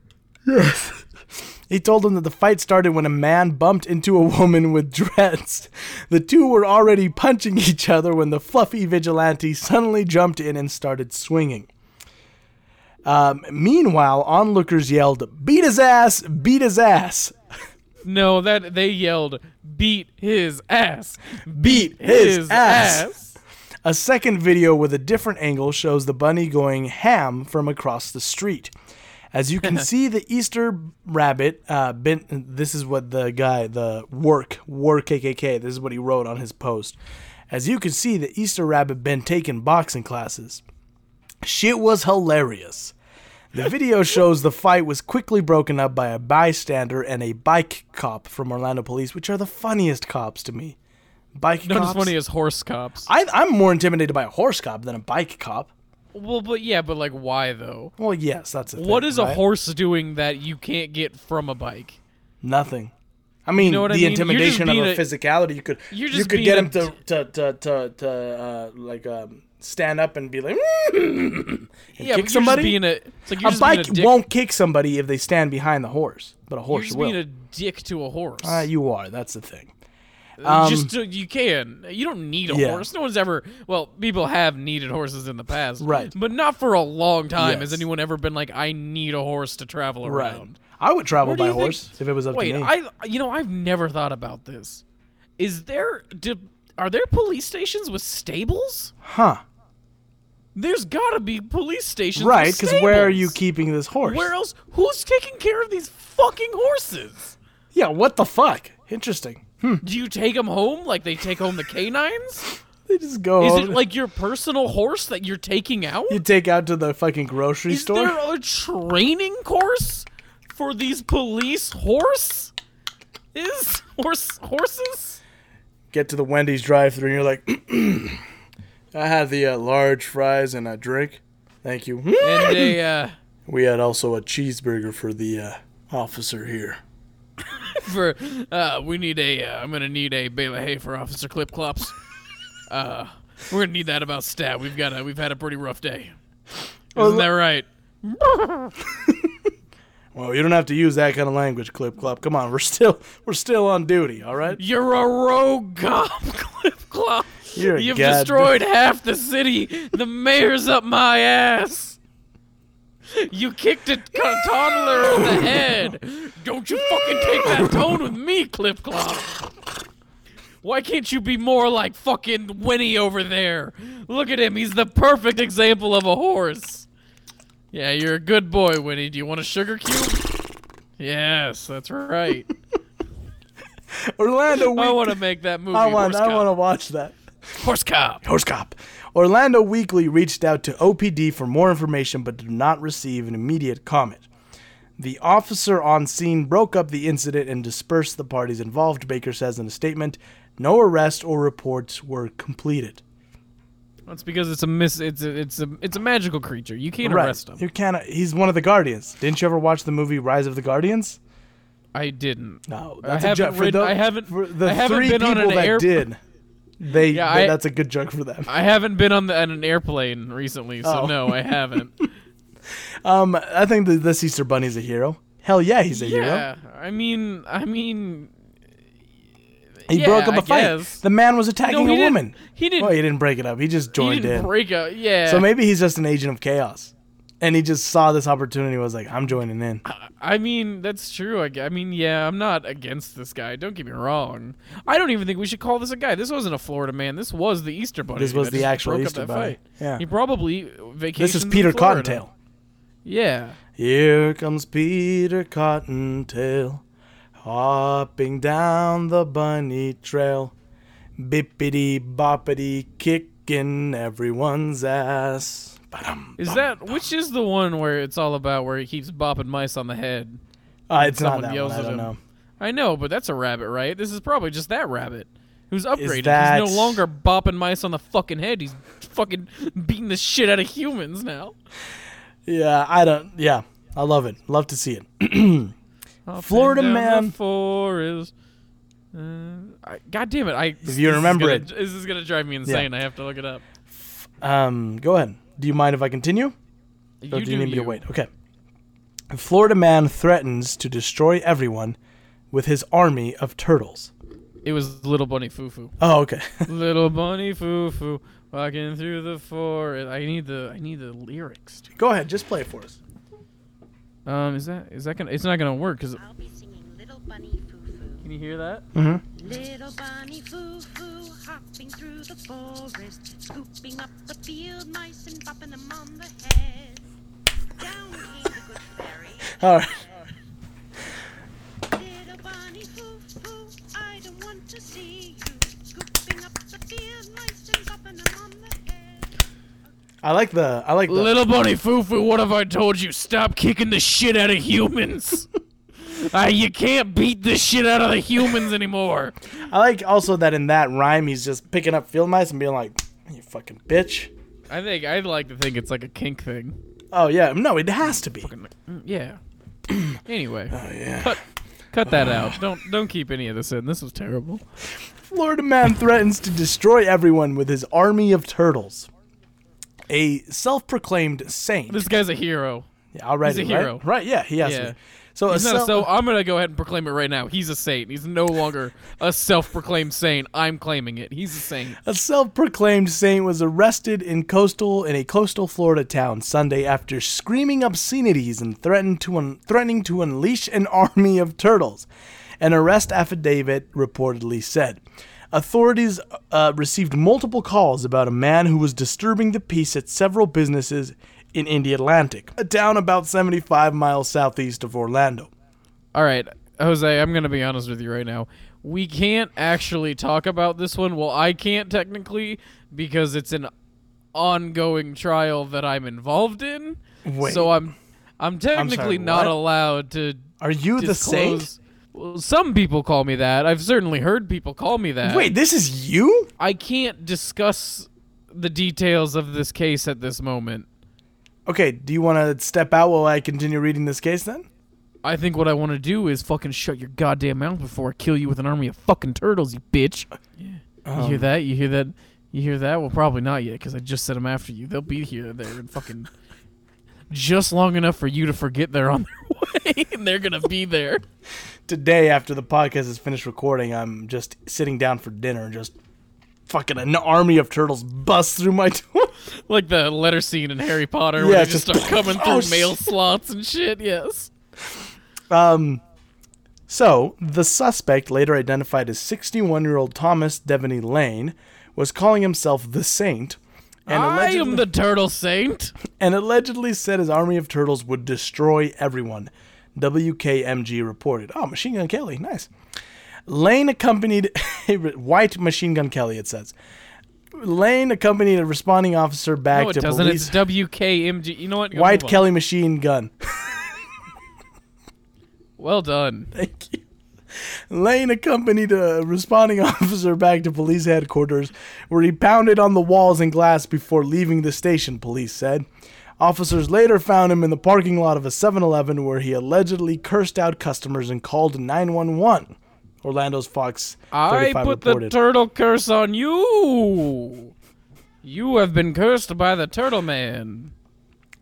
He told him that the fight started when a man bumped into a woman with dreads. The two were already punching each other when the fluffy vigilante suddenly jumped in and started swinging. Um, meanwhile, onlookers yelled, "Beat his ass! Beat his ass!
No, that they yelled, "Beat his ass!
Beat his,
His
ass!"
ass!"
A second video with a different angle shows the bunny going ham from across the street. As you can see, the Easter rabbit. Uh, been, this is what the guy, the work work KKK. This is what he wrote on his post. As you can see, the Easter rabbit been taking boxing classes. Shit was hilarious. The video shows the fight was quickly broken up by a bystander and a bike cop from Orlando Police, which are the funniest cops to me. Bike
Not
cops.
Not as funny as horse cops.
I, I'm more intimidated by a horse cop than a bike cop.
Well, but yeah, but like, why though?
Well, yes, that's a thing,
What is a
right?
horse doing that you can't get from a bike?
Nothing. I mean,
know what I
the
mean? You're just
intimidation of
being
a
a-
physicality. You could
you're
you
just
could get him to to to to, to uh, like um, stand up and be like and
Yeah,
kick
but
somebody.
You're just being a, it's like you're
a
just
bike
being a dick.
won't kick somebody if they stand behind the horse, but a
You're
horse
just
will.
being a dick to a horse.
Ah, you are. That's the thing. Um,
just to, you can. You don't need a
Yeah.
horse. No one's ever. Well, people have needed horses in the past,
Right.
But not for a long time. Has anyone ever been like, I need a horse to travel
Right.
around?
I would travel by
you think-
horse if it was up
Wait,
to me.
I. You know, I've never thought about this. Is there? Do, are there police stations with stables?
Huh.
There's gotta be police stations.
Right, because where are you keeping this horse?
Where else? Who's taking care of these fucking horses?
Yeah, what the fuck? Interesting. Hmm.
Do you take them home like they take home the canines?
They just go.
Is
home-
it like your personal horse that you're taking out?
you take out to the fucking grocery
Is
store?
Is there a training course for these police horse? Is horse horses?
Get to the Wendy's drive-through and you're like, I had the uh, large fries and a drink. Thank you.
And they uh
We had also a cheeseburger for the uh, officer here.
for uh we need a uh, I'm gonna need a bale of hay for Officer Clip Clops. Uh we're gonna need that about stat. We've got a we've had a pretty rough day. Isn't that right?
Well, you don't have to use that kind of language, Clip Clop. Come on, we're still we're still on duty, all right?
You're a rogue cop, Clip Clop.
You're a
You've destroyed half the city. The mayor's up my ass. You kicked a toddler in the head. Don't you fucking take that tone with me, Clip Clop. Why can't you be more like fucking Winnie over there? Look at him. He's the perfect example of a horse. Yeah, you're a good boy, Winnie. Do you want a sugar cube? Yes, that's right.
Orlando
I want to make that movie.
I want
Horse
I want to watch that.
Horse Cop.
Horse Cop. Orlando Weekly reached out to OPD for more information but did not receive an immediate comment. The officer on scene broke up the incident and dispersed the parties involved, Baker says in a statement. No arrest or reports were completed.
That's because it's a miss. It's a it's a it's a magical creature. You can't arrest him.
You can't. He's one of the Guardians. Didn't you ever watch the movie Rise of the Guardians?
I didn't.
No,
I haven't
for the,
I haven't-
For the
I haven't
three
been on
people
an
that
air-
did. They.
Yeah, I-
that's a good joke for them.
I haven't been on, the, on an airplane recently, so
Oh.
no, I haven't.
Um, I think the, this Easter Bunny's a hero. Hell yeah, he's a hero.
yeah, I mean, I mean,
He
Yeah,
broke up
I
a fight.
guess.
The man was attacking
no,
a woman.
He didn't.
Well, he didn't break it up. He just
he
joined
didn't
in.
break up. Yeah.
So maybe he's just an agent of chaos, and he just saw this opportunity. Was like, I'm joining in.
I mean, that's true. I, I mean, yeah, I'm not against this guy. Don't get me wrong. I don't even think we should call this a guy. This wasn't a Florida man. This was the Easter Bunny.
This was the actual Easter Bunny.
fight.
Yeah.
He probably vacationed.
This is Peter. Cottontail.
Yeah.
Here comes Peter Cottontail, hopping down the bunny trail, bippity boppity kicking everyone's ass. Ba-dum,
Is
bum.
that which is the one where it's all about where he keeps bopping mice on the head?
Uh, it's not that
yells
one. I don't
him?
know.
I know, but that's a rabbit, right? This is probably just that rabbit who's upgraded.
that-
He's no longer bopping mice on the fucking head. He's fucking beating the shit out of humans now.
Yeah, I don't. Yeah, I love it. Love to see it. Florida
Up and down
man.
Forest. Uh, I, God damn it! I
If you remember
this
it.
is gonna, This is gonna drive me insane. I have to look it up.
Um, go ahead. Do you mind if I continue? Or
you
do you
do
need me to wait? Okay. A Florida man threatens to destroy everyone with his army of turtles.
It was little bunny foo foo.
Oh, okay.
little bunny foo foo walking through the forest. I need the I need the lyrics. dude.
go ahead. Just play it for us.
Um, is that is that gonna? It's not gonna work because.
I'll be singing Little Bunny Foo Foo.
Can you hear that? Mm-hmm.
Little bunny foo foo, hopping through the forest, scooping up the field mice and bopping them on the head. Down came the good fairy.
All right.
Little bunny foo foo, I don't want to see you, scooping up the field mice and bopping them on the head.
I like the. I like the.
Little bunny foo foo, what have I told you? Stop kicking the shit out of humans. uh, you can't beat the shit out of the humans anymore.
I like also that in that rhyme he's just picking up field mice and being like, "You fucking bitch."
I think I'd like to think it's like a kink thing.
Oh yeah, no, it has to be.
Mm, Yeah. anyway,
Oh yeah.
cut cut that out. Don't don't keep any of this in. This was terrible.
Florida man threatens to destroy everyone with his army of turtles. A self-proclaimed saint.
This guy's a hero.
Yeah, already,
He's a
right?
hero.
Right? Yeah, he has
Yeah.
to be. So,
He's not so I'm gonna go ahead and proclaim it right now. He's a saint. He's no longer a self-proclaimed saint. I'm claiming it. He's a saint.
A self-proclaimed saint was arrested in coastal in a coastal Florida town Sunday after screaming obscenities and threatened to un- threatening to unleash an army of turtles. An arrest affidavit reportedly said. Authorities uh, received multiple calls about a man who was disturbing the peace at several businesses in Indialantic, a town about 75 miles southeast of Orlando.
All right, Jose, I'm going to be honest with you right now. We can't actually talk about this one. Well, I can't technically because it's an ongoing trial that I'm involved in.
Wait.
So I'm I'm technically
sorry,
not allowed to
Are you the saint?
Well, some people call me that. I've certainly heard people call me that.
Wait, this is you?
I can't discuss the details of this case at this moment.
Okay, do you want to step out while I continue reading this case then?
I think what I want to do is fucking shut your goddamn mouth before I kill you with an army of fucking turtles, you bitch. you
Um,
hear that? You hear that? You hear that? Well, probably not yet, because I just sent them after you. They'll be here, there, and fucking just long enough for you to forget they're on their way, and they're gonna be there.
Today, after the podcast is finished recording, I'm just sitting down for dinner and just fucking an army of turtles bust through my door.
Like the letter scene in Harry Potter,
Yeah,
where they just
just-
start coming through
Oh,
mail slots and shit. Yes.
Um, so the suspect, later identified as 61-year-old Thomas Devaney Lane, was calling himself the Saint, and
I am the Turtle Saint.
and allegedly said his army of turtles would destroy everyone. WKMG reported. Oh, Machine Gun Kelly, nice. Lane accompanied a White Machine Gun Kelly. It says. Lane accompanied a responding officer back
No, it
to
doesn't.
police.
It's WKMG. You know what? Go
White
move on.
Kelly machine gun.
Well done.
Thank you. Lane accompanied a responding officer back to police headquarters, where he pounded on the walls and glass before leaving the station, police said. Officers later found him in the parking lot of a 7 Eleven where he allegedly cursed out customers and called 911. Orlando's Fox
I put
reported.
the turtle curse on you. You have been cursed by the turtle man.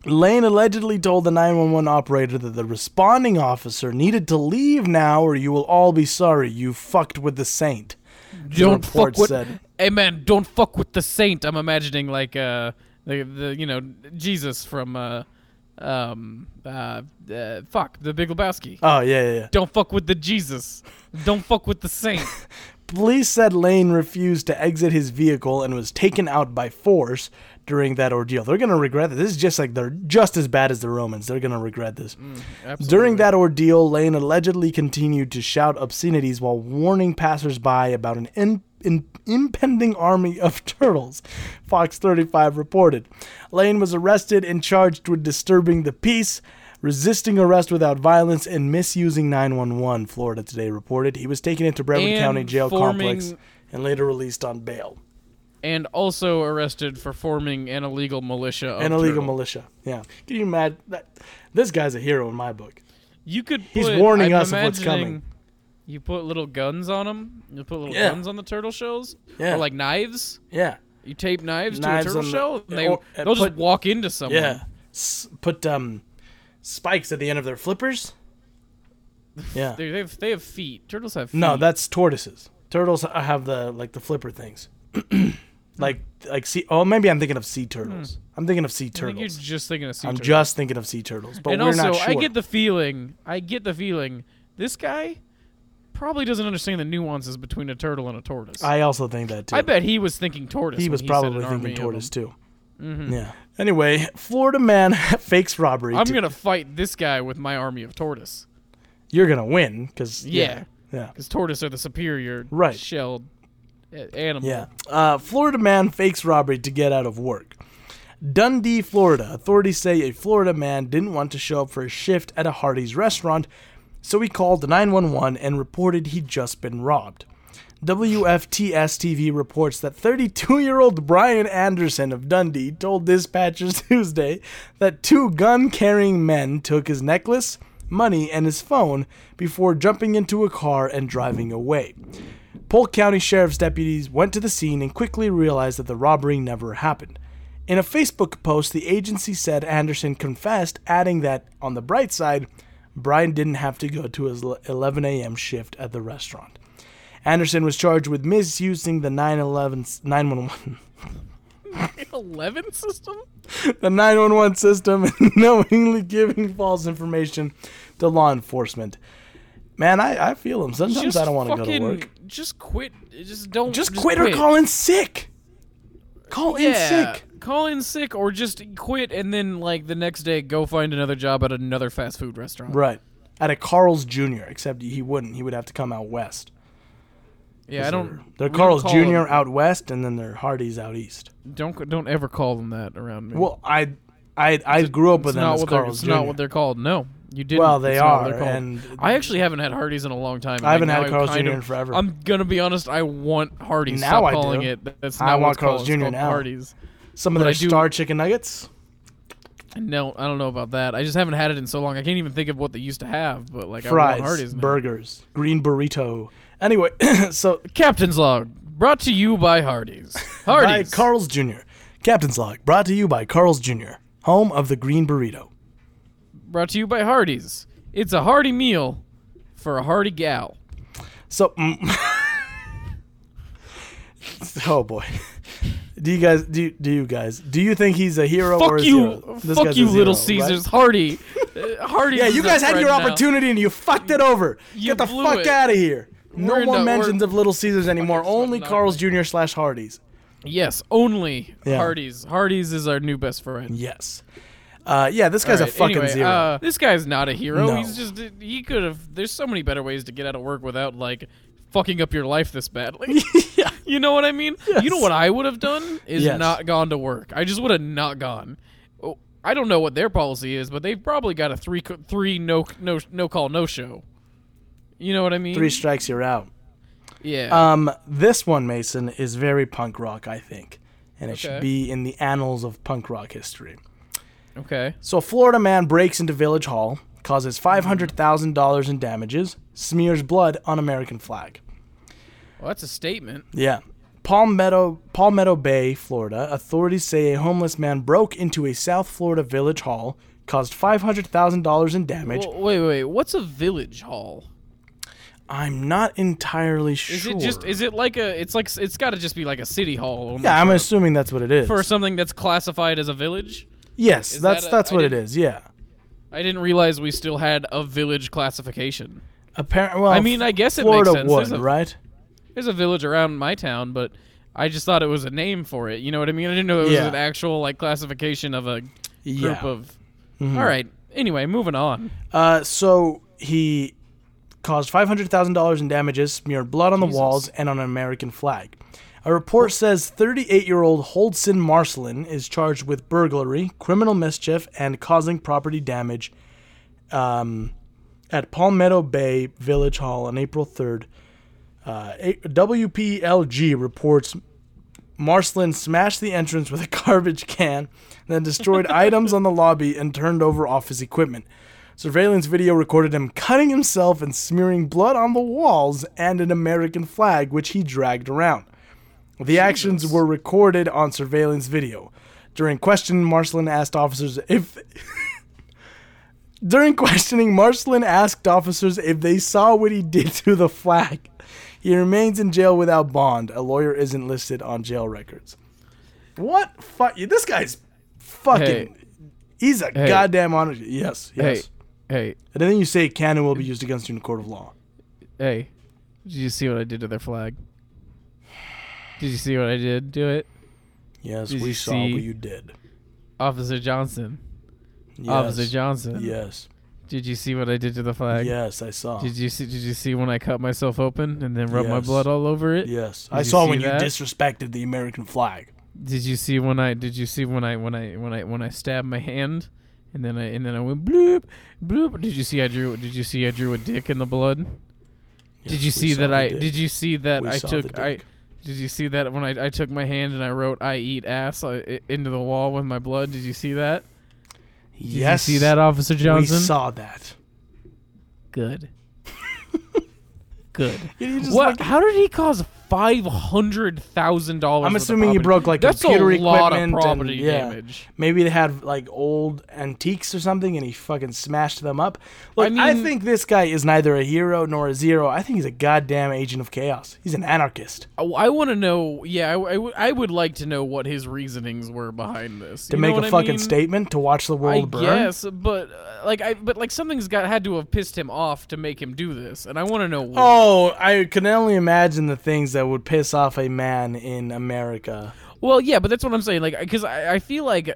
Lane allegedly told the 911 operator that the responding officer needed to leave now or you will all be sorry. You fucked with the saint. the
Don't
report
fuck with.
said.
Hey man, don't fuck with the saint. I'm imagining like uh the the you know Jesus from uh um uh, uh fuck the Big Lebowski.
Oh, yeah, yeah, yeah.
Don't fuck with the Jesus. Don't fuck with the saint.
Police said Lane refused to exit his vehicle and was taken out by force during that ordeal. They're going to regret this. This is just like they're just as bad as the Romans. They're going to regret this.
Absolutely.
During that ordeal, Lane allegedly continued to shout obscenities while warning passersby about an in, in, impending army of turtles. Fox 35 reported. Lane was arrested and charged with disturbing the peace, resisting arrest without violence, and misusing 911. Florida Today reported he was taken into Brevard
And
County Jail
forming-
complex and later released on bail.
and also arrested for forming an illegal militia. Of
An illegal
turtle.
militia. Yeah. Can you imagine that? This guy's a hero in my book.
You could.
He's
put-
warning
I'm
us of what's coming.
You put little guns on them. You put little
Yeah.
guns on the turtle shells.
Yeah.
Or like knives.
Yeah.
You tape knives,
Knives
to a turtle
the-
shell. And they
or- uh,
they'll just walk into someone.
Yeah. S- put um spikes at the end of their flippers. Yeah.
They, they have they have feet. Turtles have feet.
No, that's tortoises. Turtles have the like the flipper things. like like sea oh maybe I'm thinking of sea turtles. I'm thinking of sea
Hmm. I think you're
turtles.
just thinking of sea
I'm
turtles.
just thinking of sea turtles, but
and
we're
also,
not sure.
I get the feeling. I get the feeling. This guy probably doesn't understand the nuances between a turtle and a tortoise.
I also think that too.
I bet he was thinking tortoise.
he
when
was
said
probably
an army
thinking
of
tortoise
them.
too. Yeah. Anyway, Florida man fakes robbery.
I'm
to-
gonna fight this guy with my army of tortoise.
You're gonna win because
Yeah.
yeah.
Because tortoise are the superior
Right.
shelled uh, animal.
Yeah. Uh, Florida man fakes robbery to get out of work. Dundee, Florida. Authorities say a Florida man didn't want to show up for a shift at a Hardee's restaurant, so he called 911 and reported he'd just been robbed. WFTS TV reports that 32 year old Brian Anderson of Dundee told dispatchers Tuesday that two gun carrying men took his necklace, money, and his phone before jumping into a car and driving away. Polk County Sheriff's deputies went to the scene and quickly realized that the robbery never happened. In a Facebook post, the agency said Anderson confessed, adding that, on the bright side, Brian didn't have to go to his 11 a.m. shift at the restaurant. Anderson was charged with misusing the 911 911
Eleven system.
the 911 system and knowingly giving false information to law enforcement. Man, I, I feel him. Sometimes
just
I don't want to go to work.
Just quit. Just don't.
Just, quit, or call in sick. Call in sick.
call in sick or just quit and then like the next day go find another job at another fast food restaurant.
Right. At a Carl's Jr., except he wouldn't. He would have to come out west.
Yeah, I don't.
They're
don't
Carl's Jr.
them-
out west, and then they're Hardee's out east.
Don't don't ever call them that around me.
Well, I I I grew up
it's
with them as
they're.
Carl's
It's
Jr.
not what they're called. No, you didn't.
Well, they
It's they're
and
I actually haven't had Hardee's in a long time.
I haven't
like,
had Carl's Jr. in forever.
I'm gonna be honest. I want Hardee's.
Now
Stop
I
calling
do.
it. That's
I
not
want
what it's
Carl's. Jr. now.
Hardee's.
Some of
but
their
I do-
star chicken nuggets.
No, I don't know about that. I just haven't had it in so long. I can't even think of what they used to have. But like I
fries,
want Hardee's. now.
burgers, green burrito. Anyway, so
Captain's log brought to you by Hardee's.
by Carl's Jr. Captain's Log, brought to you by Carl's Jr., home of the green burrito.
brought to you by Hardee's. It's a hearty meal for a hearty gal.
So, mm, oh boy, do you guys do you, do you guys do you think he's a hero or
Fuck
a
you,
zero? This
fuck
guy's
you,
a
Little
zero, right?
Caesars. Hardy, uh, Hardy.
Yeah, you guys had your opportunity and you fucked it over.
You
Get the fuck
it.
out of here. No
We're
more
not-
mentions of Little Caesars anymore. Only Carl's. Jr. slash Hardee's.
Yes, only
Yeah.
Hardee's. Hardee's is our new best friend.
Yes. Uh, yeah, this guy's
right,
a fucking
anyway,
zero.
Uh, this guy's not a hero.
No.
He's just he could have. There's so many better ways to get out of work without like fucking up your life this badly.
yeah.
You know what I mean? You know what I would have done is
Yes.
not gone to work. I just would have not gone. Oh, I don't know what their policy is, but they've probably got a three three no no no call no show. You know what I mean?
Three strikes, you're out.
yeah.
Um, this one, Mason, is very punk rock, I think, and it
Okay.
should be in the annals of punk rock history.
okay.
So, a Florida man breaks into Village Hall, causes five hundred thousand dollars in damages, smears blood on American flag.
Well, that's a statement.
Yeah. Palmetto, Palmetto Bay, Florida. Authorities say a homeless man broke into a South Florida village hall, caused five hundred thousand dollars in damage.
Wait, wait. What's a village hall?
I'm not entirely sure.
Is it just? Is it like a? It's like it's got to just be like a city hall.
yeah, I'm
for-
assuming that's what it is.
for something that's classified as a village.
yes,
is
that's
that a-
that's
I
what it is. Yeah.
I didn't realize we still had a village classification.
Apparently, well,
I mean, I guess it
Florida
makes sense.
would,
There's a-
right?
There's a village around my town, but I just thought it was a name for it. You know what I mean? I didn't know it was
Yeah.
an actual like classification of a group
Yeah.
of.
Mhm.
All right. Anyway, moving on.
Uh, so he caused five hundred thousand dollars in damages, smeared blood on the walls and on an American flag. A report says 38-year-old Holdson Marcelin is charged with burglary, criminal mischief, and causing property damage um, at Palmetto Bay Village Hall on April 3rd. Uh, A- WPLG reports Marcelin smashed the entrance with a garbage can, then destroyed items on the lobby and turned over office equipment. Surveillance video recorded him cutting himself and smearing blood on the walls and an American flag, which he dragged around. The actions were recorded on surveillance video. During questioning, Marcelin asked officers if. During questioning, Marcelin asked officers if they saw what he did to the flag. He remains in jail without bond. A lawyer isn't listed on jail records. What? Fuck you. This guy's fucking.
Hey.
He's a
Hey.
goddamn honest. Yes, yes.
Hey, hey,
Anything you say can and will be used against you in a court of law.
hey! Did you see what I did to their flag? Did you see what I did to it,
Yes,
Did
we saw what you did.
Officer Johnson?
Yes.
Officer Johnson.
Yes.
Did you see what I did to the flag?
Yes, I saw.
Did you see? Did you see when I cut myself open and then rubbed my blood all over it?
Yes,
Did
I saw when
that?
you disrespected the American flag.
Did you see when I? Did you see when I? When I? When I? When I stabbed my hand, and then I and then I went bloop bloop. Did you see I drew? Did you see I drew a dick in the blood?
Yes,
did you see that I?
dick.
Did you see that
We
I took? I. Did you see that when I, I took my hand and I wrote "I eat ass" uh, i- into the wall with my blood? Did you see that? Did
yes,
you see that, Officer Johnson?
We saw that.
Good. Good. What?
fucking-
How did he cause five hundred thousand dollars.
I'm assuming he broke like
That's
computer
a lot of property
and, yeah.
damage.
Maybe they had like old antiques or something, and he fucking smashed them up. Look, I,
mean-
think this guy is neither a hero nor a zero. I think he's a goddamn agent of chaos. He's an anarchist Oh,
I, want to know. Yeah, I, I, w- I would like to know what his reasonings were behind this.
to
You
make a
I
fucking
mean?
statement to watch the world
I
burn.
Yes, but uh, like I, but like something's got had to have pissed him off to make him do this, and I want to know. What.
Oh, I can only imagine the things that would piss off a man in America.
Well, yeah, but that's what I'm saying. Like, because I, I feel like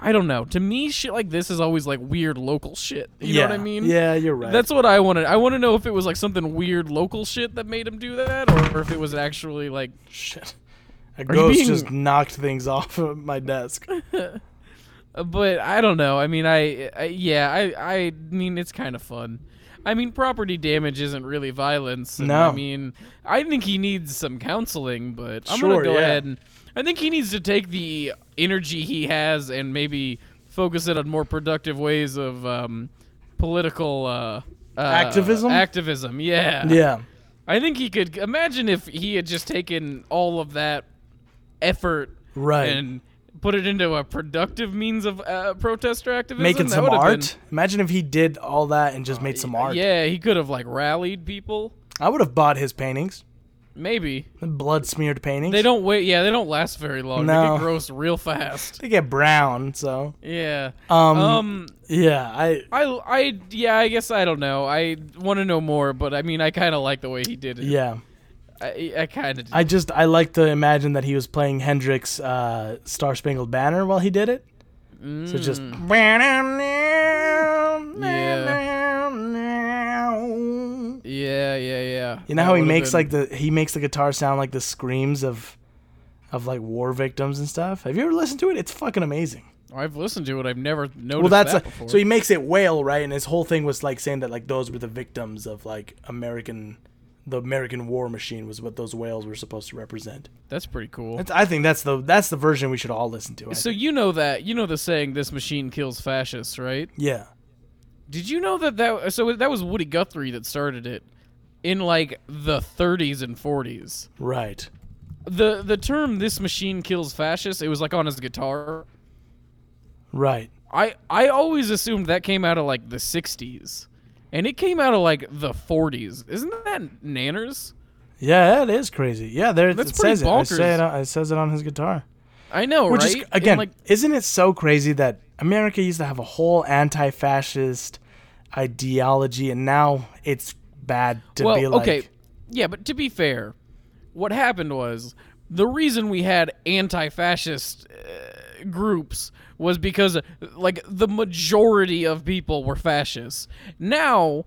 I don't know. To me, shit like this is always like weird local shit. You
yeah.
know what I mean?
Yeah, you're right.
That's what I wanted. I want to know if it was like something weird local shit that made him do that, or if it was actually like.
shit. A ghost
being-
just knocked things off of my desk.
But I don't know. I mean, I, I yeah, I I mean it's kind of fun. I mean, property damage isn't really violence. and
No.
I mean, I think he needs some counseling, but I'm
Sure,
gonna go
yeah.
ahead and I think he needs to take the energy he has and maybe focus it on more productive ways of um, political uh, uh,
Activism?
Activism, yeah.
Yeah.
I think he could imagine if he had just taken all of that effort
Right.
and put it into a productive means of uh, protest or activism.
Making
that
some art. Imagine if he did all that and just made some art.
Yeah, he could have like rallied people.
I would have bought his paintings.
Maybe
blood smeared paintings.
they don't wait. Yeah, they don't last very long. They
No.
get gross real fast.
They get brown, so
Yeah.
um,
Um.
yeah, I
I. I. Yeah. I guess I don't know. I want to know more, but I mean, I kind of like the way he did it.
yeah.
I. I kind of.
I just I like to imagine that he was playing Hendrix uh Star Spangled Banner while he did it. So just
Yeah. Yeah. Yeah.
You know
That
how he makes
been-
like the he makes the guitar sound like the screams of of like war victims and stuff. Have you ever listened to it? It's fucking amazing.
I've listened to it. I've never noticed
well, that's
that
a,
before.
so he makes it wail right, and his whole thing was like saying that like those were the victims of like American, the American war machine was what those wails were supposed to represent.
that's pretty cool.
That's, I think that's the that's the version we should all listen to. I
So
think.
you know that you know the saying "this machine kills fascists," right?
yeah,
Did you know that that so that was Woody Guthrie that started it in like the 30s and 40s.
right.
The the term "this machine kills fascists" it was like on his guitar.
Right.
I I always assumed that came out of like the 60s, and it came out of like the 40s. Isn't that nanners?
Yeah, that is crazy. Yeah, there
That's
it says it. I say it. on- It says it on his guitar.
I know,
Which
right?
is
And,
again,
like
isn't it so crazy that America used to have a whole anti-fascist ideology, and now it's bad to
well,
be like,
okay, yeah, but to be fair, what happened was the reason we had anti-fascist uh, groups was because like the majority of people were fascists. Now,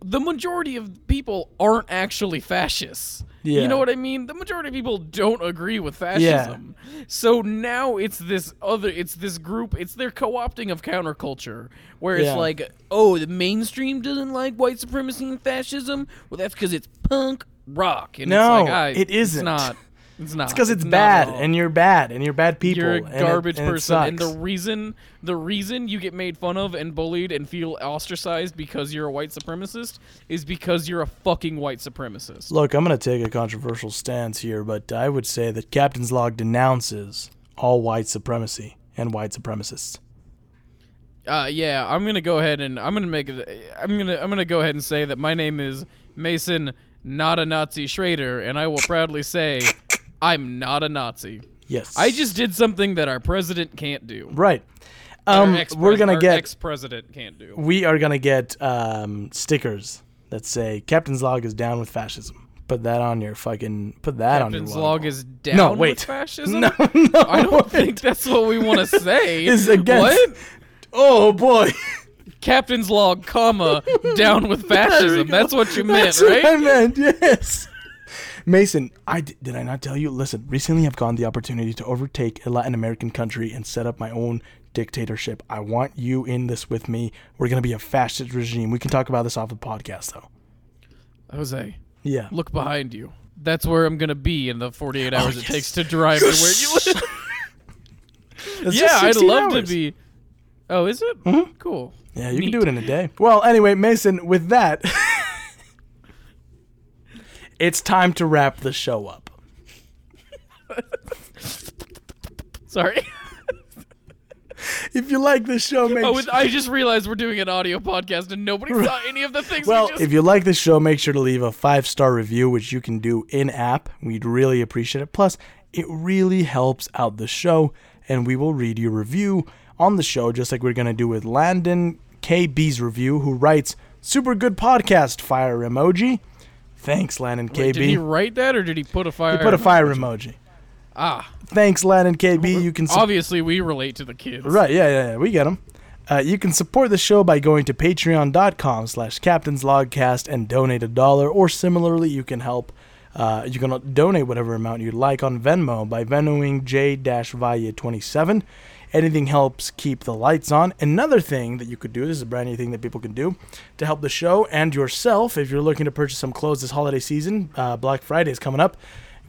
the majority of people aren't actually fascists.
Yeah.
You know what I mean? The majority of people don't agree with fascism. Yeah. So now it's this other it's this group, it's their co-opting of counterculture where it's
Yeah.
like, "Oh, the mainstream doesn't like white supremacy and fascism." Well, that's cuz it's punk rock. And
No,
it's like, I,
it isn't.
It's not. It's not.
it's because it's,
not
bad, and you're bad, and you're bad people.
You're a
and it-
garbage
and
person, and the reason the reason you get made fun of and bullied and feel ostracized because you're a white supremacist is because you're a fucking white supremacist.
Look, I'm going to take a controversial stance here, but I would say that Captain's Log denounces all white supremacy and white supremacists.
Uh, yeah, I'm gonna go ahead and I'm gonna make it. I'm gonna I'm gonna go ahead and say that my name is Mason, not a Nazi Schrader, and I will proudly say I'm not a Nazi.
Yes.
I just did something that our president can't do.
right. Um, we're gonna
our
get
ex-president can't do.
we are gonna get um, stickers that say Captain's Log is down with fascism. Put that on your fucking. Put that on your.
Captain's
log
is down
No,
with
wait.
fascism.
No, no.
I don't think that's what we want to say.
Is against-
What?
Oh boy.
Captain's log, comma, down with fascism. That's what you meant,
That's what I meant. Yes. Mason, I d- did I not tell you? Listen, recently I've gotten the opportunity to overtake a Latin American country and set up my own dictatorship. I want you in this with me. We're gonna be a fascist regime. We can talk about this off the podcast, though.
Jose,
Yeah.
look behind you. That's where I'm gonna be in the 48 hours it
Oh, yes.
takes to drive to where you live. Yeah, I'd love
hours.
to be. Oh, is it? Mm-hmm. Cool.
Yeah, you
Neat.
can do it in a day. Well, anyway, Mason, with that, it's time to wrap the show up.
Sorry.
If you like this show, make
oh,
sure-
I just realized we're doing an audio podcast and nobody saw any of the things.
well,
we just-
if you like this show, make sure to leave a five star review, which you can do in app. We'd really appreciate it. Plus, it really helps out the show, and we will read your review on the show, just like we're gonna do with Landon KB's review, who writes super good podcast fire emoji. Thanks, Landon KB.
Wait, did he write that or did he put a fire?
He put a fire emoji.
Ah,
Thanks, Landon KB. You can su-
obviously we relate to the kids.
Right, yeah, yeah, yeah. We get them. Uh, you can support the show by going to patreon.com slash captainslogcast and donate a dollar, or similarly, you can help. Uh, you can donate whatever amount you'd like on Venmo by Venmoing J-Valle27. Anything helps keep the lights on. Another thing that you could do, this is a brand new thing that people can do to help the show and yourself if you're looking to purchase some clothes this holiday season. Uh, Black Friday is coming up.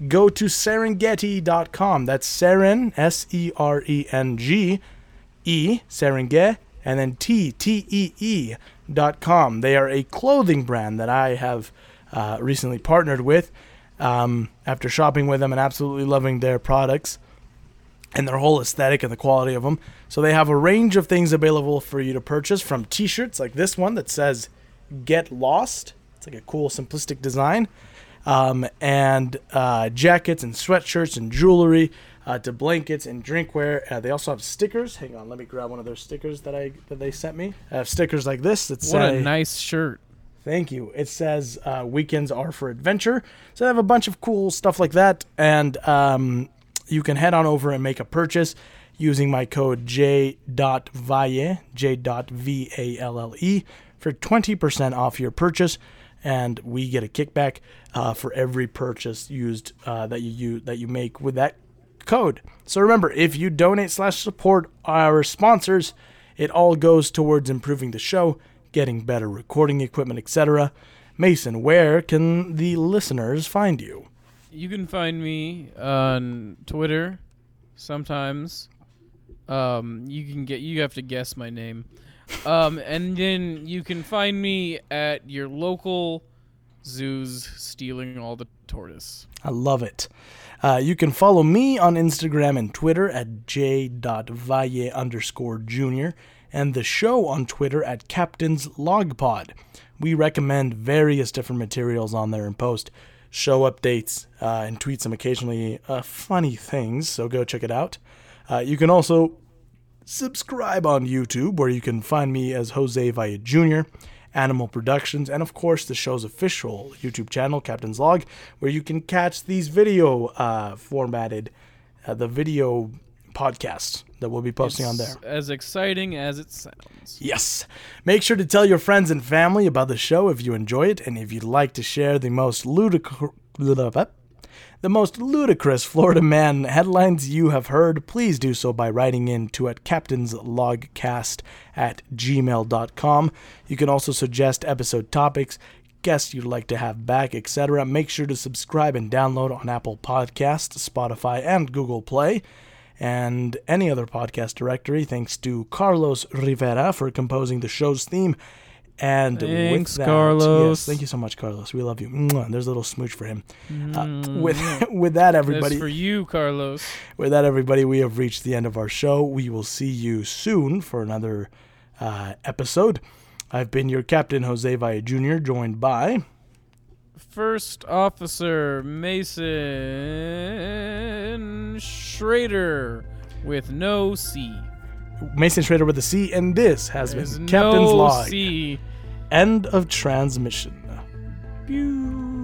Go to Serengetee.com. That's Seren, S E R E N G, E, Serengeti, and then T, T E E dot com. They are a clothing brand that I have uh, recently partnered with um, after shopping with them and absolutely loving their products and their whole aesthetic and the quality of them. So they have a range of things available for you to purchase from t-shirts like this one that says "Get Lost." It's like a cool, simplistic design, um, and uh, jackets and sweatshirts and jewelry. Uh, to blankets and drinkware. Uh, they also have stickers. Hang on, let me grab one of their stickers that I that they sent me. I have stickers like this that
What
say
a nice shirt.
Thank you. It says uh, weekends are for adventure. So they have a bunch of cool stuff like that, and um, you can head on over and make a purchase using my code J.Valle, J.V-A-L-L-E, for 20% off your purchase, and we get a kickback uh, for every purchase used uh, that you use, that you make with that code. So remember, if you donate slash support our sponsors, it all goes towards improving the show, getting better recording equipment, etc. Mason, where can the listeners find you?
You can find me on Twitter. Sometimes, um, you can get. You have to guess my name, um, and then you can find me at your local zoos stealing all the tortoise.
I love it. Uh, you can follow me on Instagram and Twitter at j.valle underscore junior and the show on Twitter at Captain's Log Pod. We recommend various different materials on there and post show updates uh, and tweet some occasionally uh, funny things, so go check it out. Uh, you can also subscribe on YouTube, where you can find me as Jose Valle Jr., Animal Productions, and of course the show's official YouTube channel, Captain's Log, where you can catch these video uh, formatted, uh, the video podcasts that we'll be posting on there.
As exciting as it sounds.
Yes. Make sure to tell your friends and family about the show if you enjoy it, and if you'd like to share the most ludicrous. The most ludicrous Florida man headlines you have heard, please do so by writing in to at captainslogcast at gmail.com. You can also suggest episode topics, guests you'd like to have back, etc. Make sure to subscribe and download on Apple Podcasts, Spotify, and Google Play and any other podcast directory. Thanks to Carlos Rivera for composing the show's theme. And
Thanks,
with that,
Carlos.
Yes, thank you so much, Carlos. We love you. There's a little smooch for him. Uh, with with that,
That's
everybody.
for you, Carlos.
With that, everybody, we have reached the end of our show. We will see you soon for another uh, episode. I've been your captain, Jose Valle Jr., joined by.
First Officer Mason Schrader with no C.
Mason Schrader with a C, and this has
There's
been Captain's
no
Log.
C.
End of transmission.
Pew.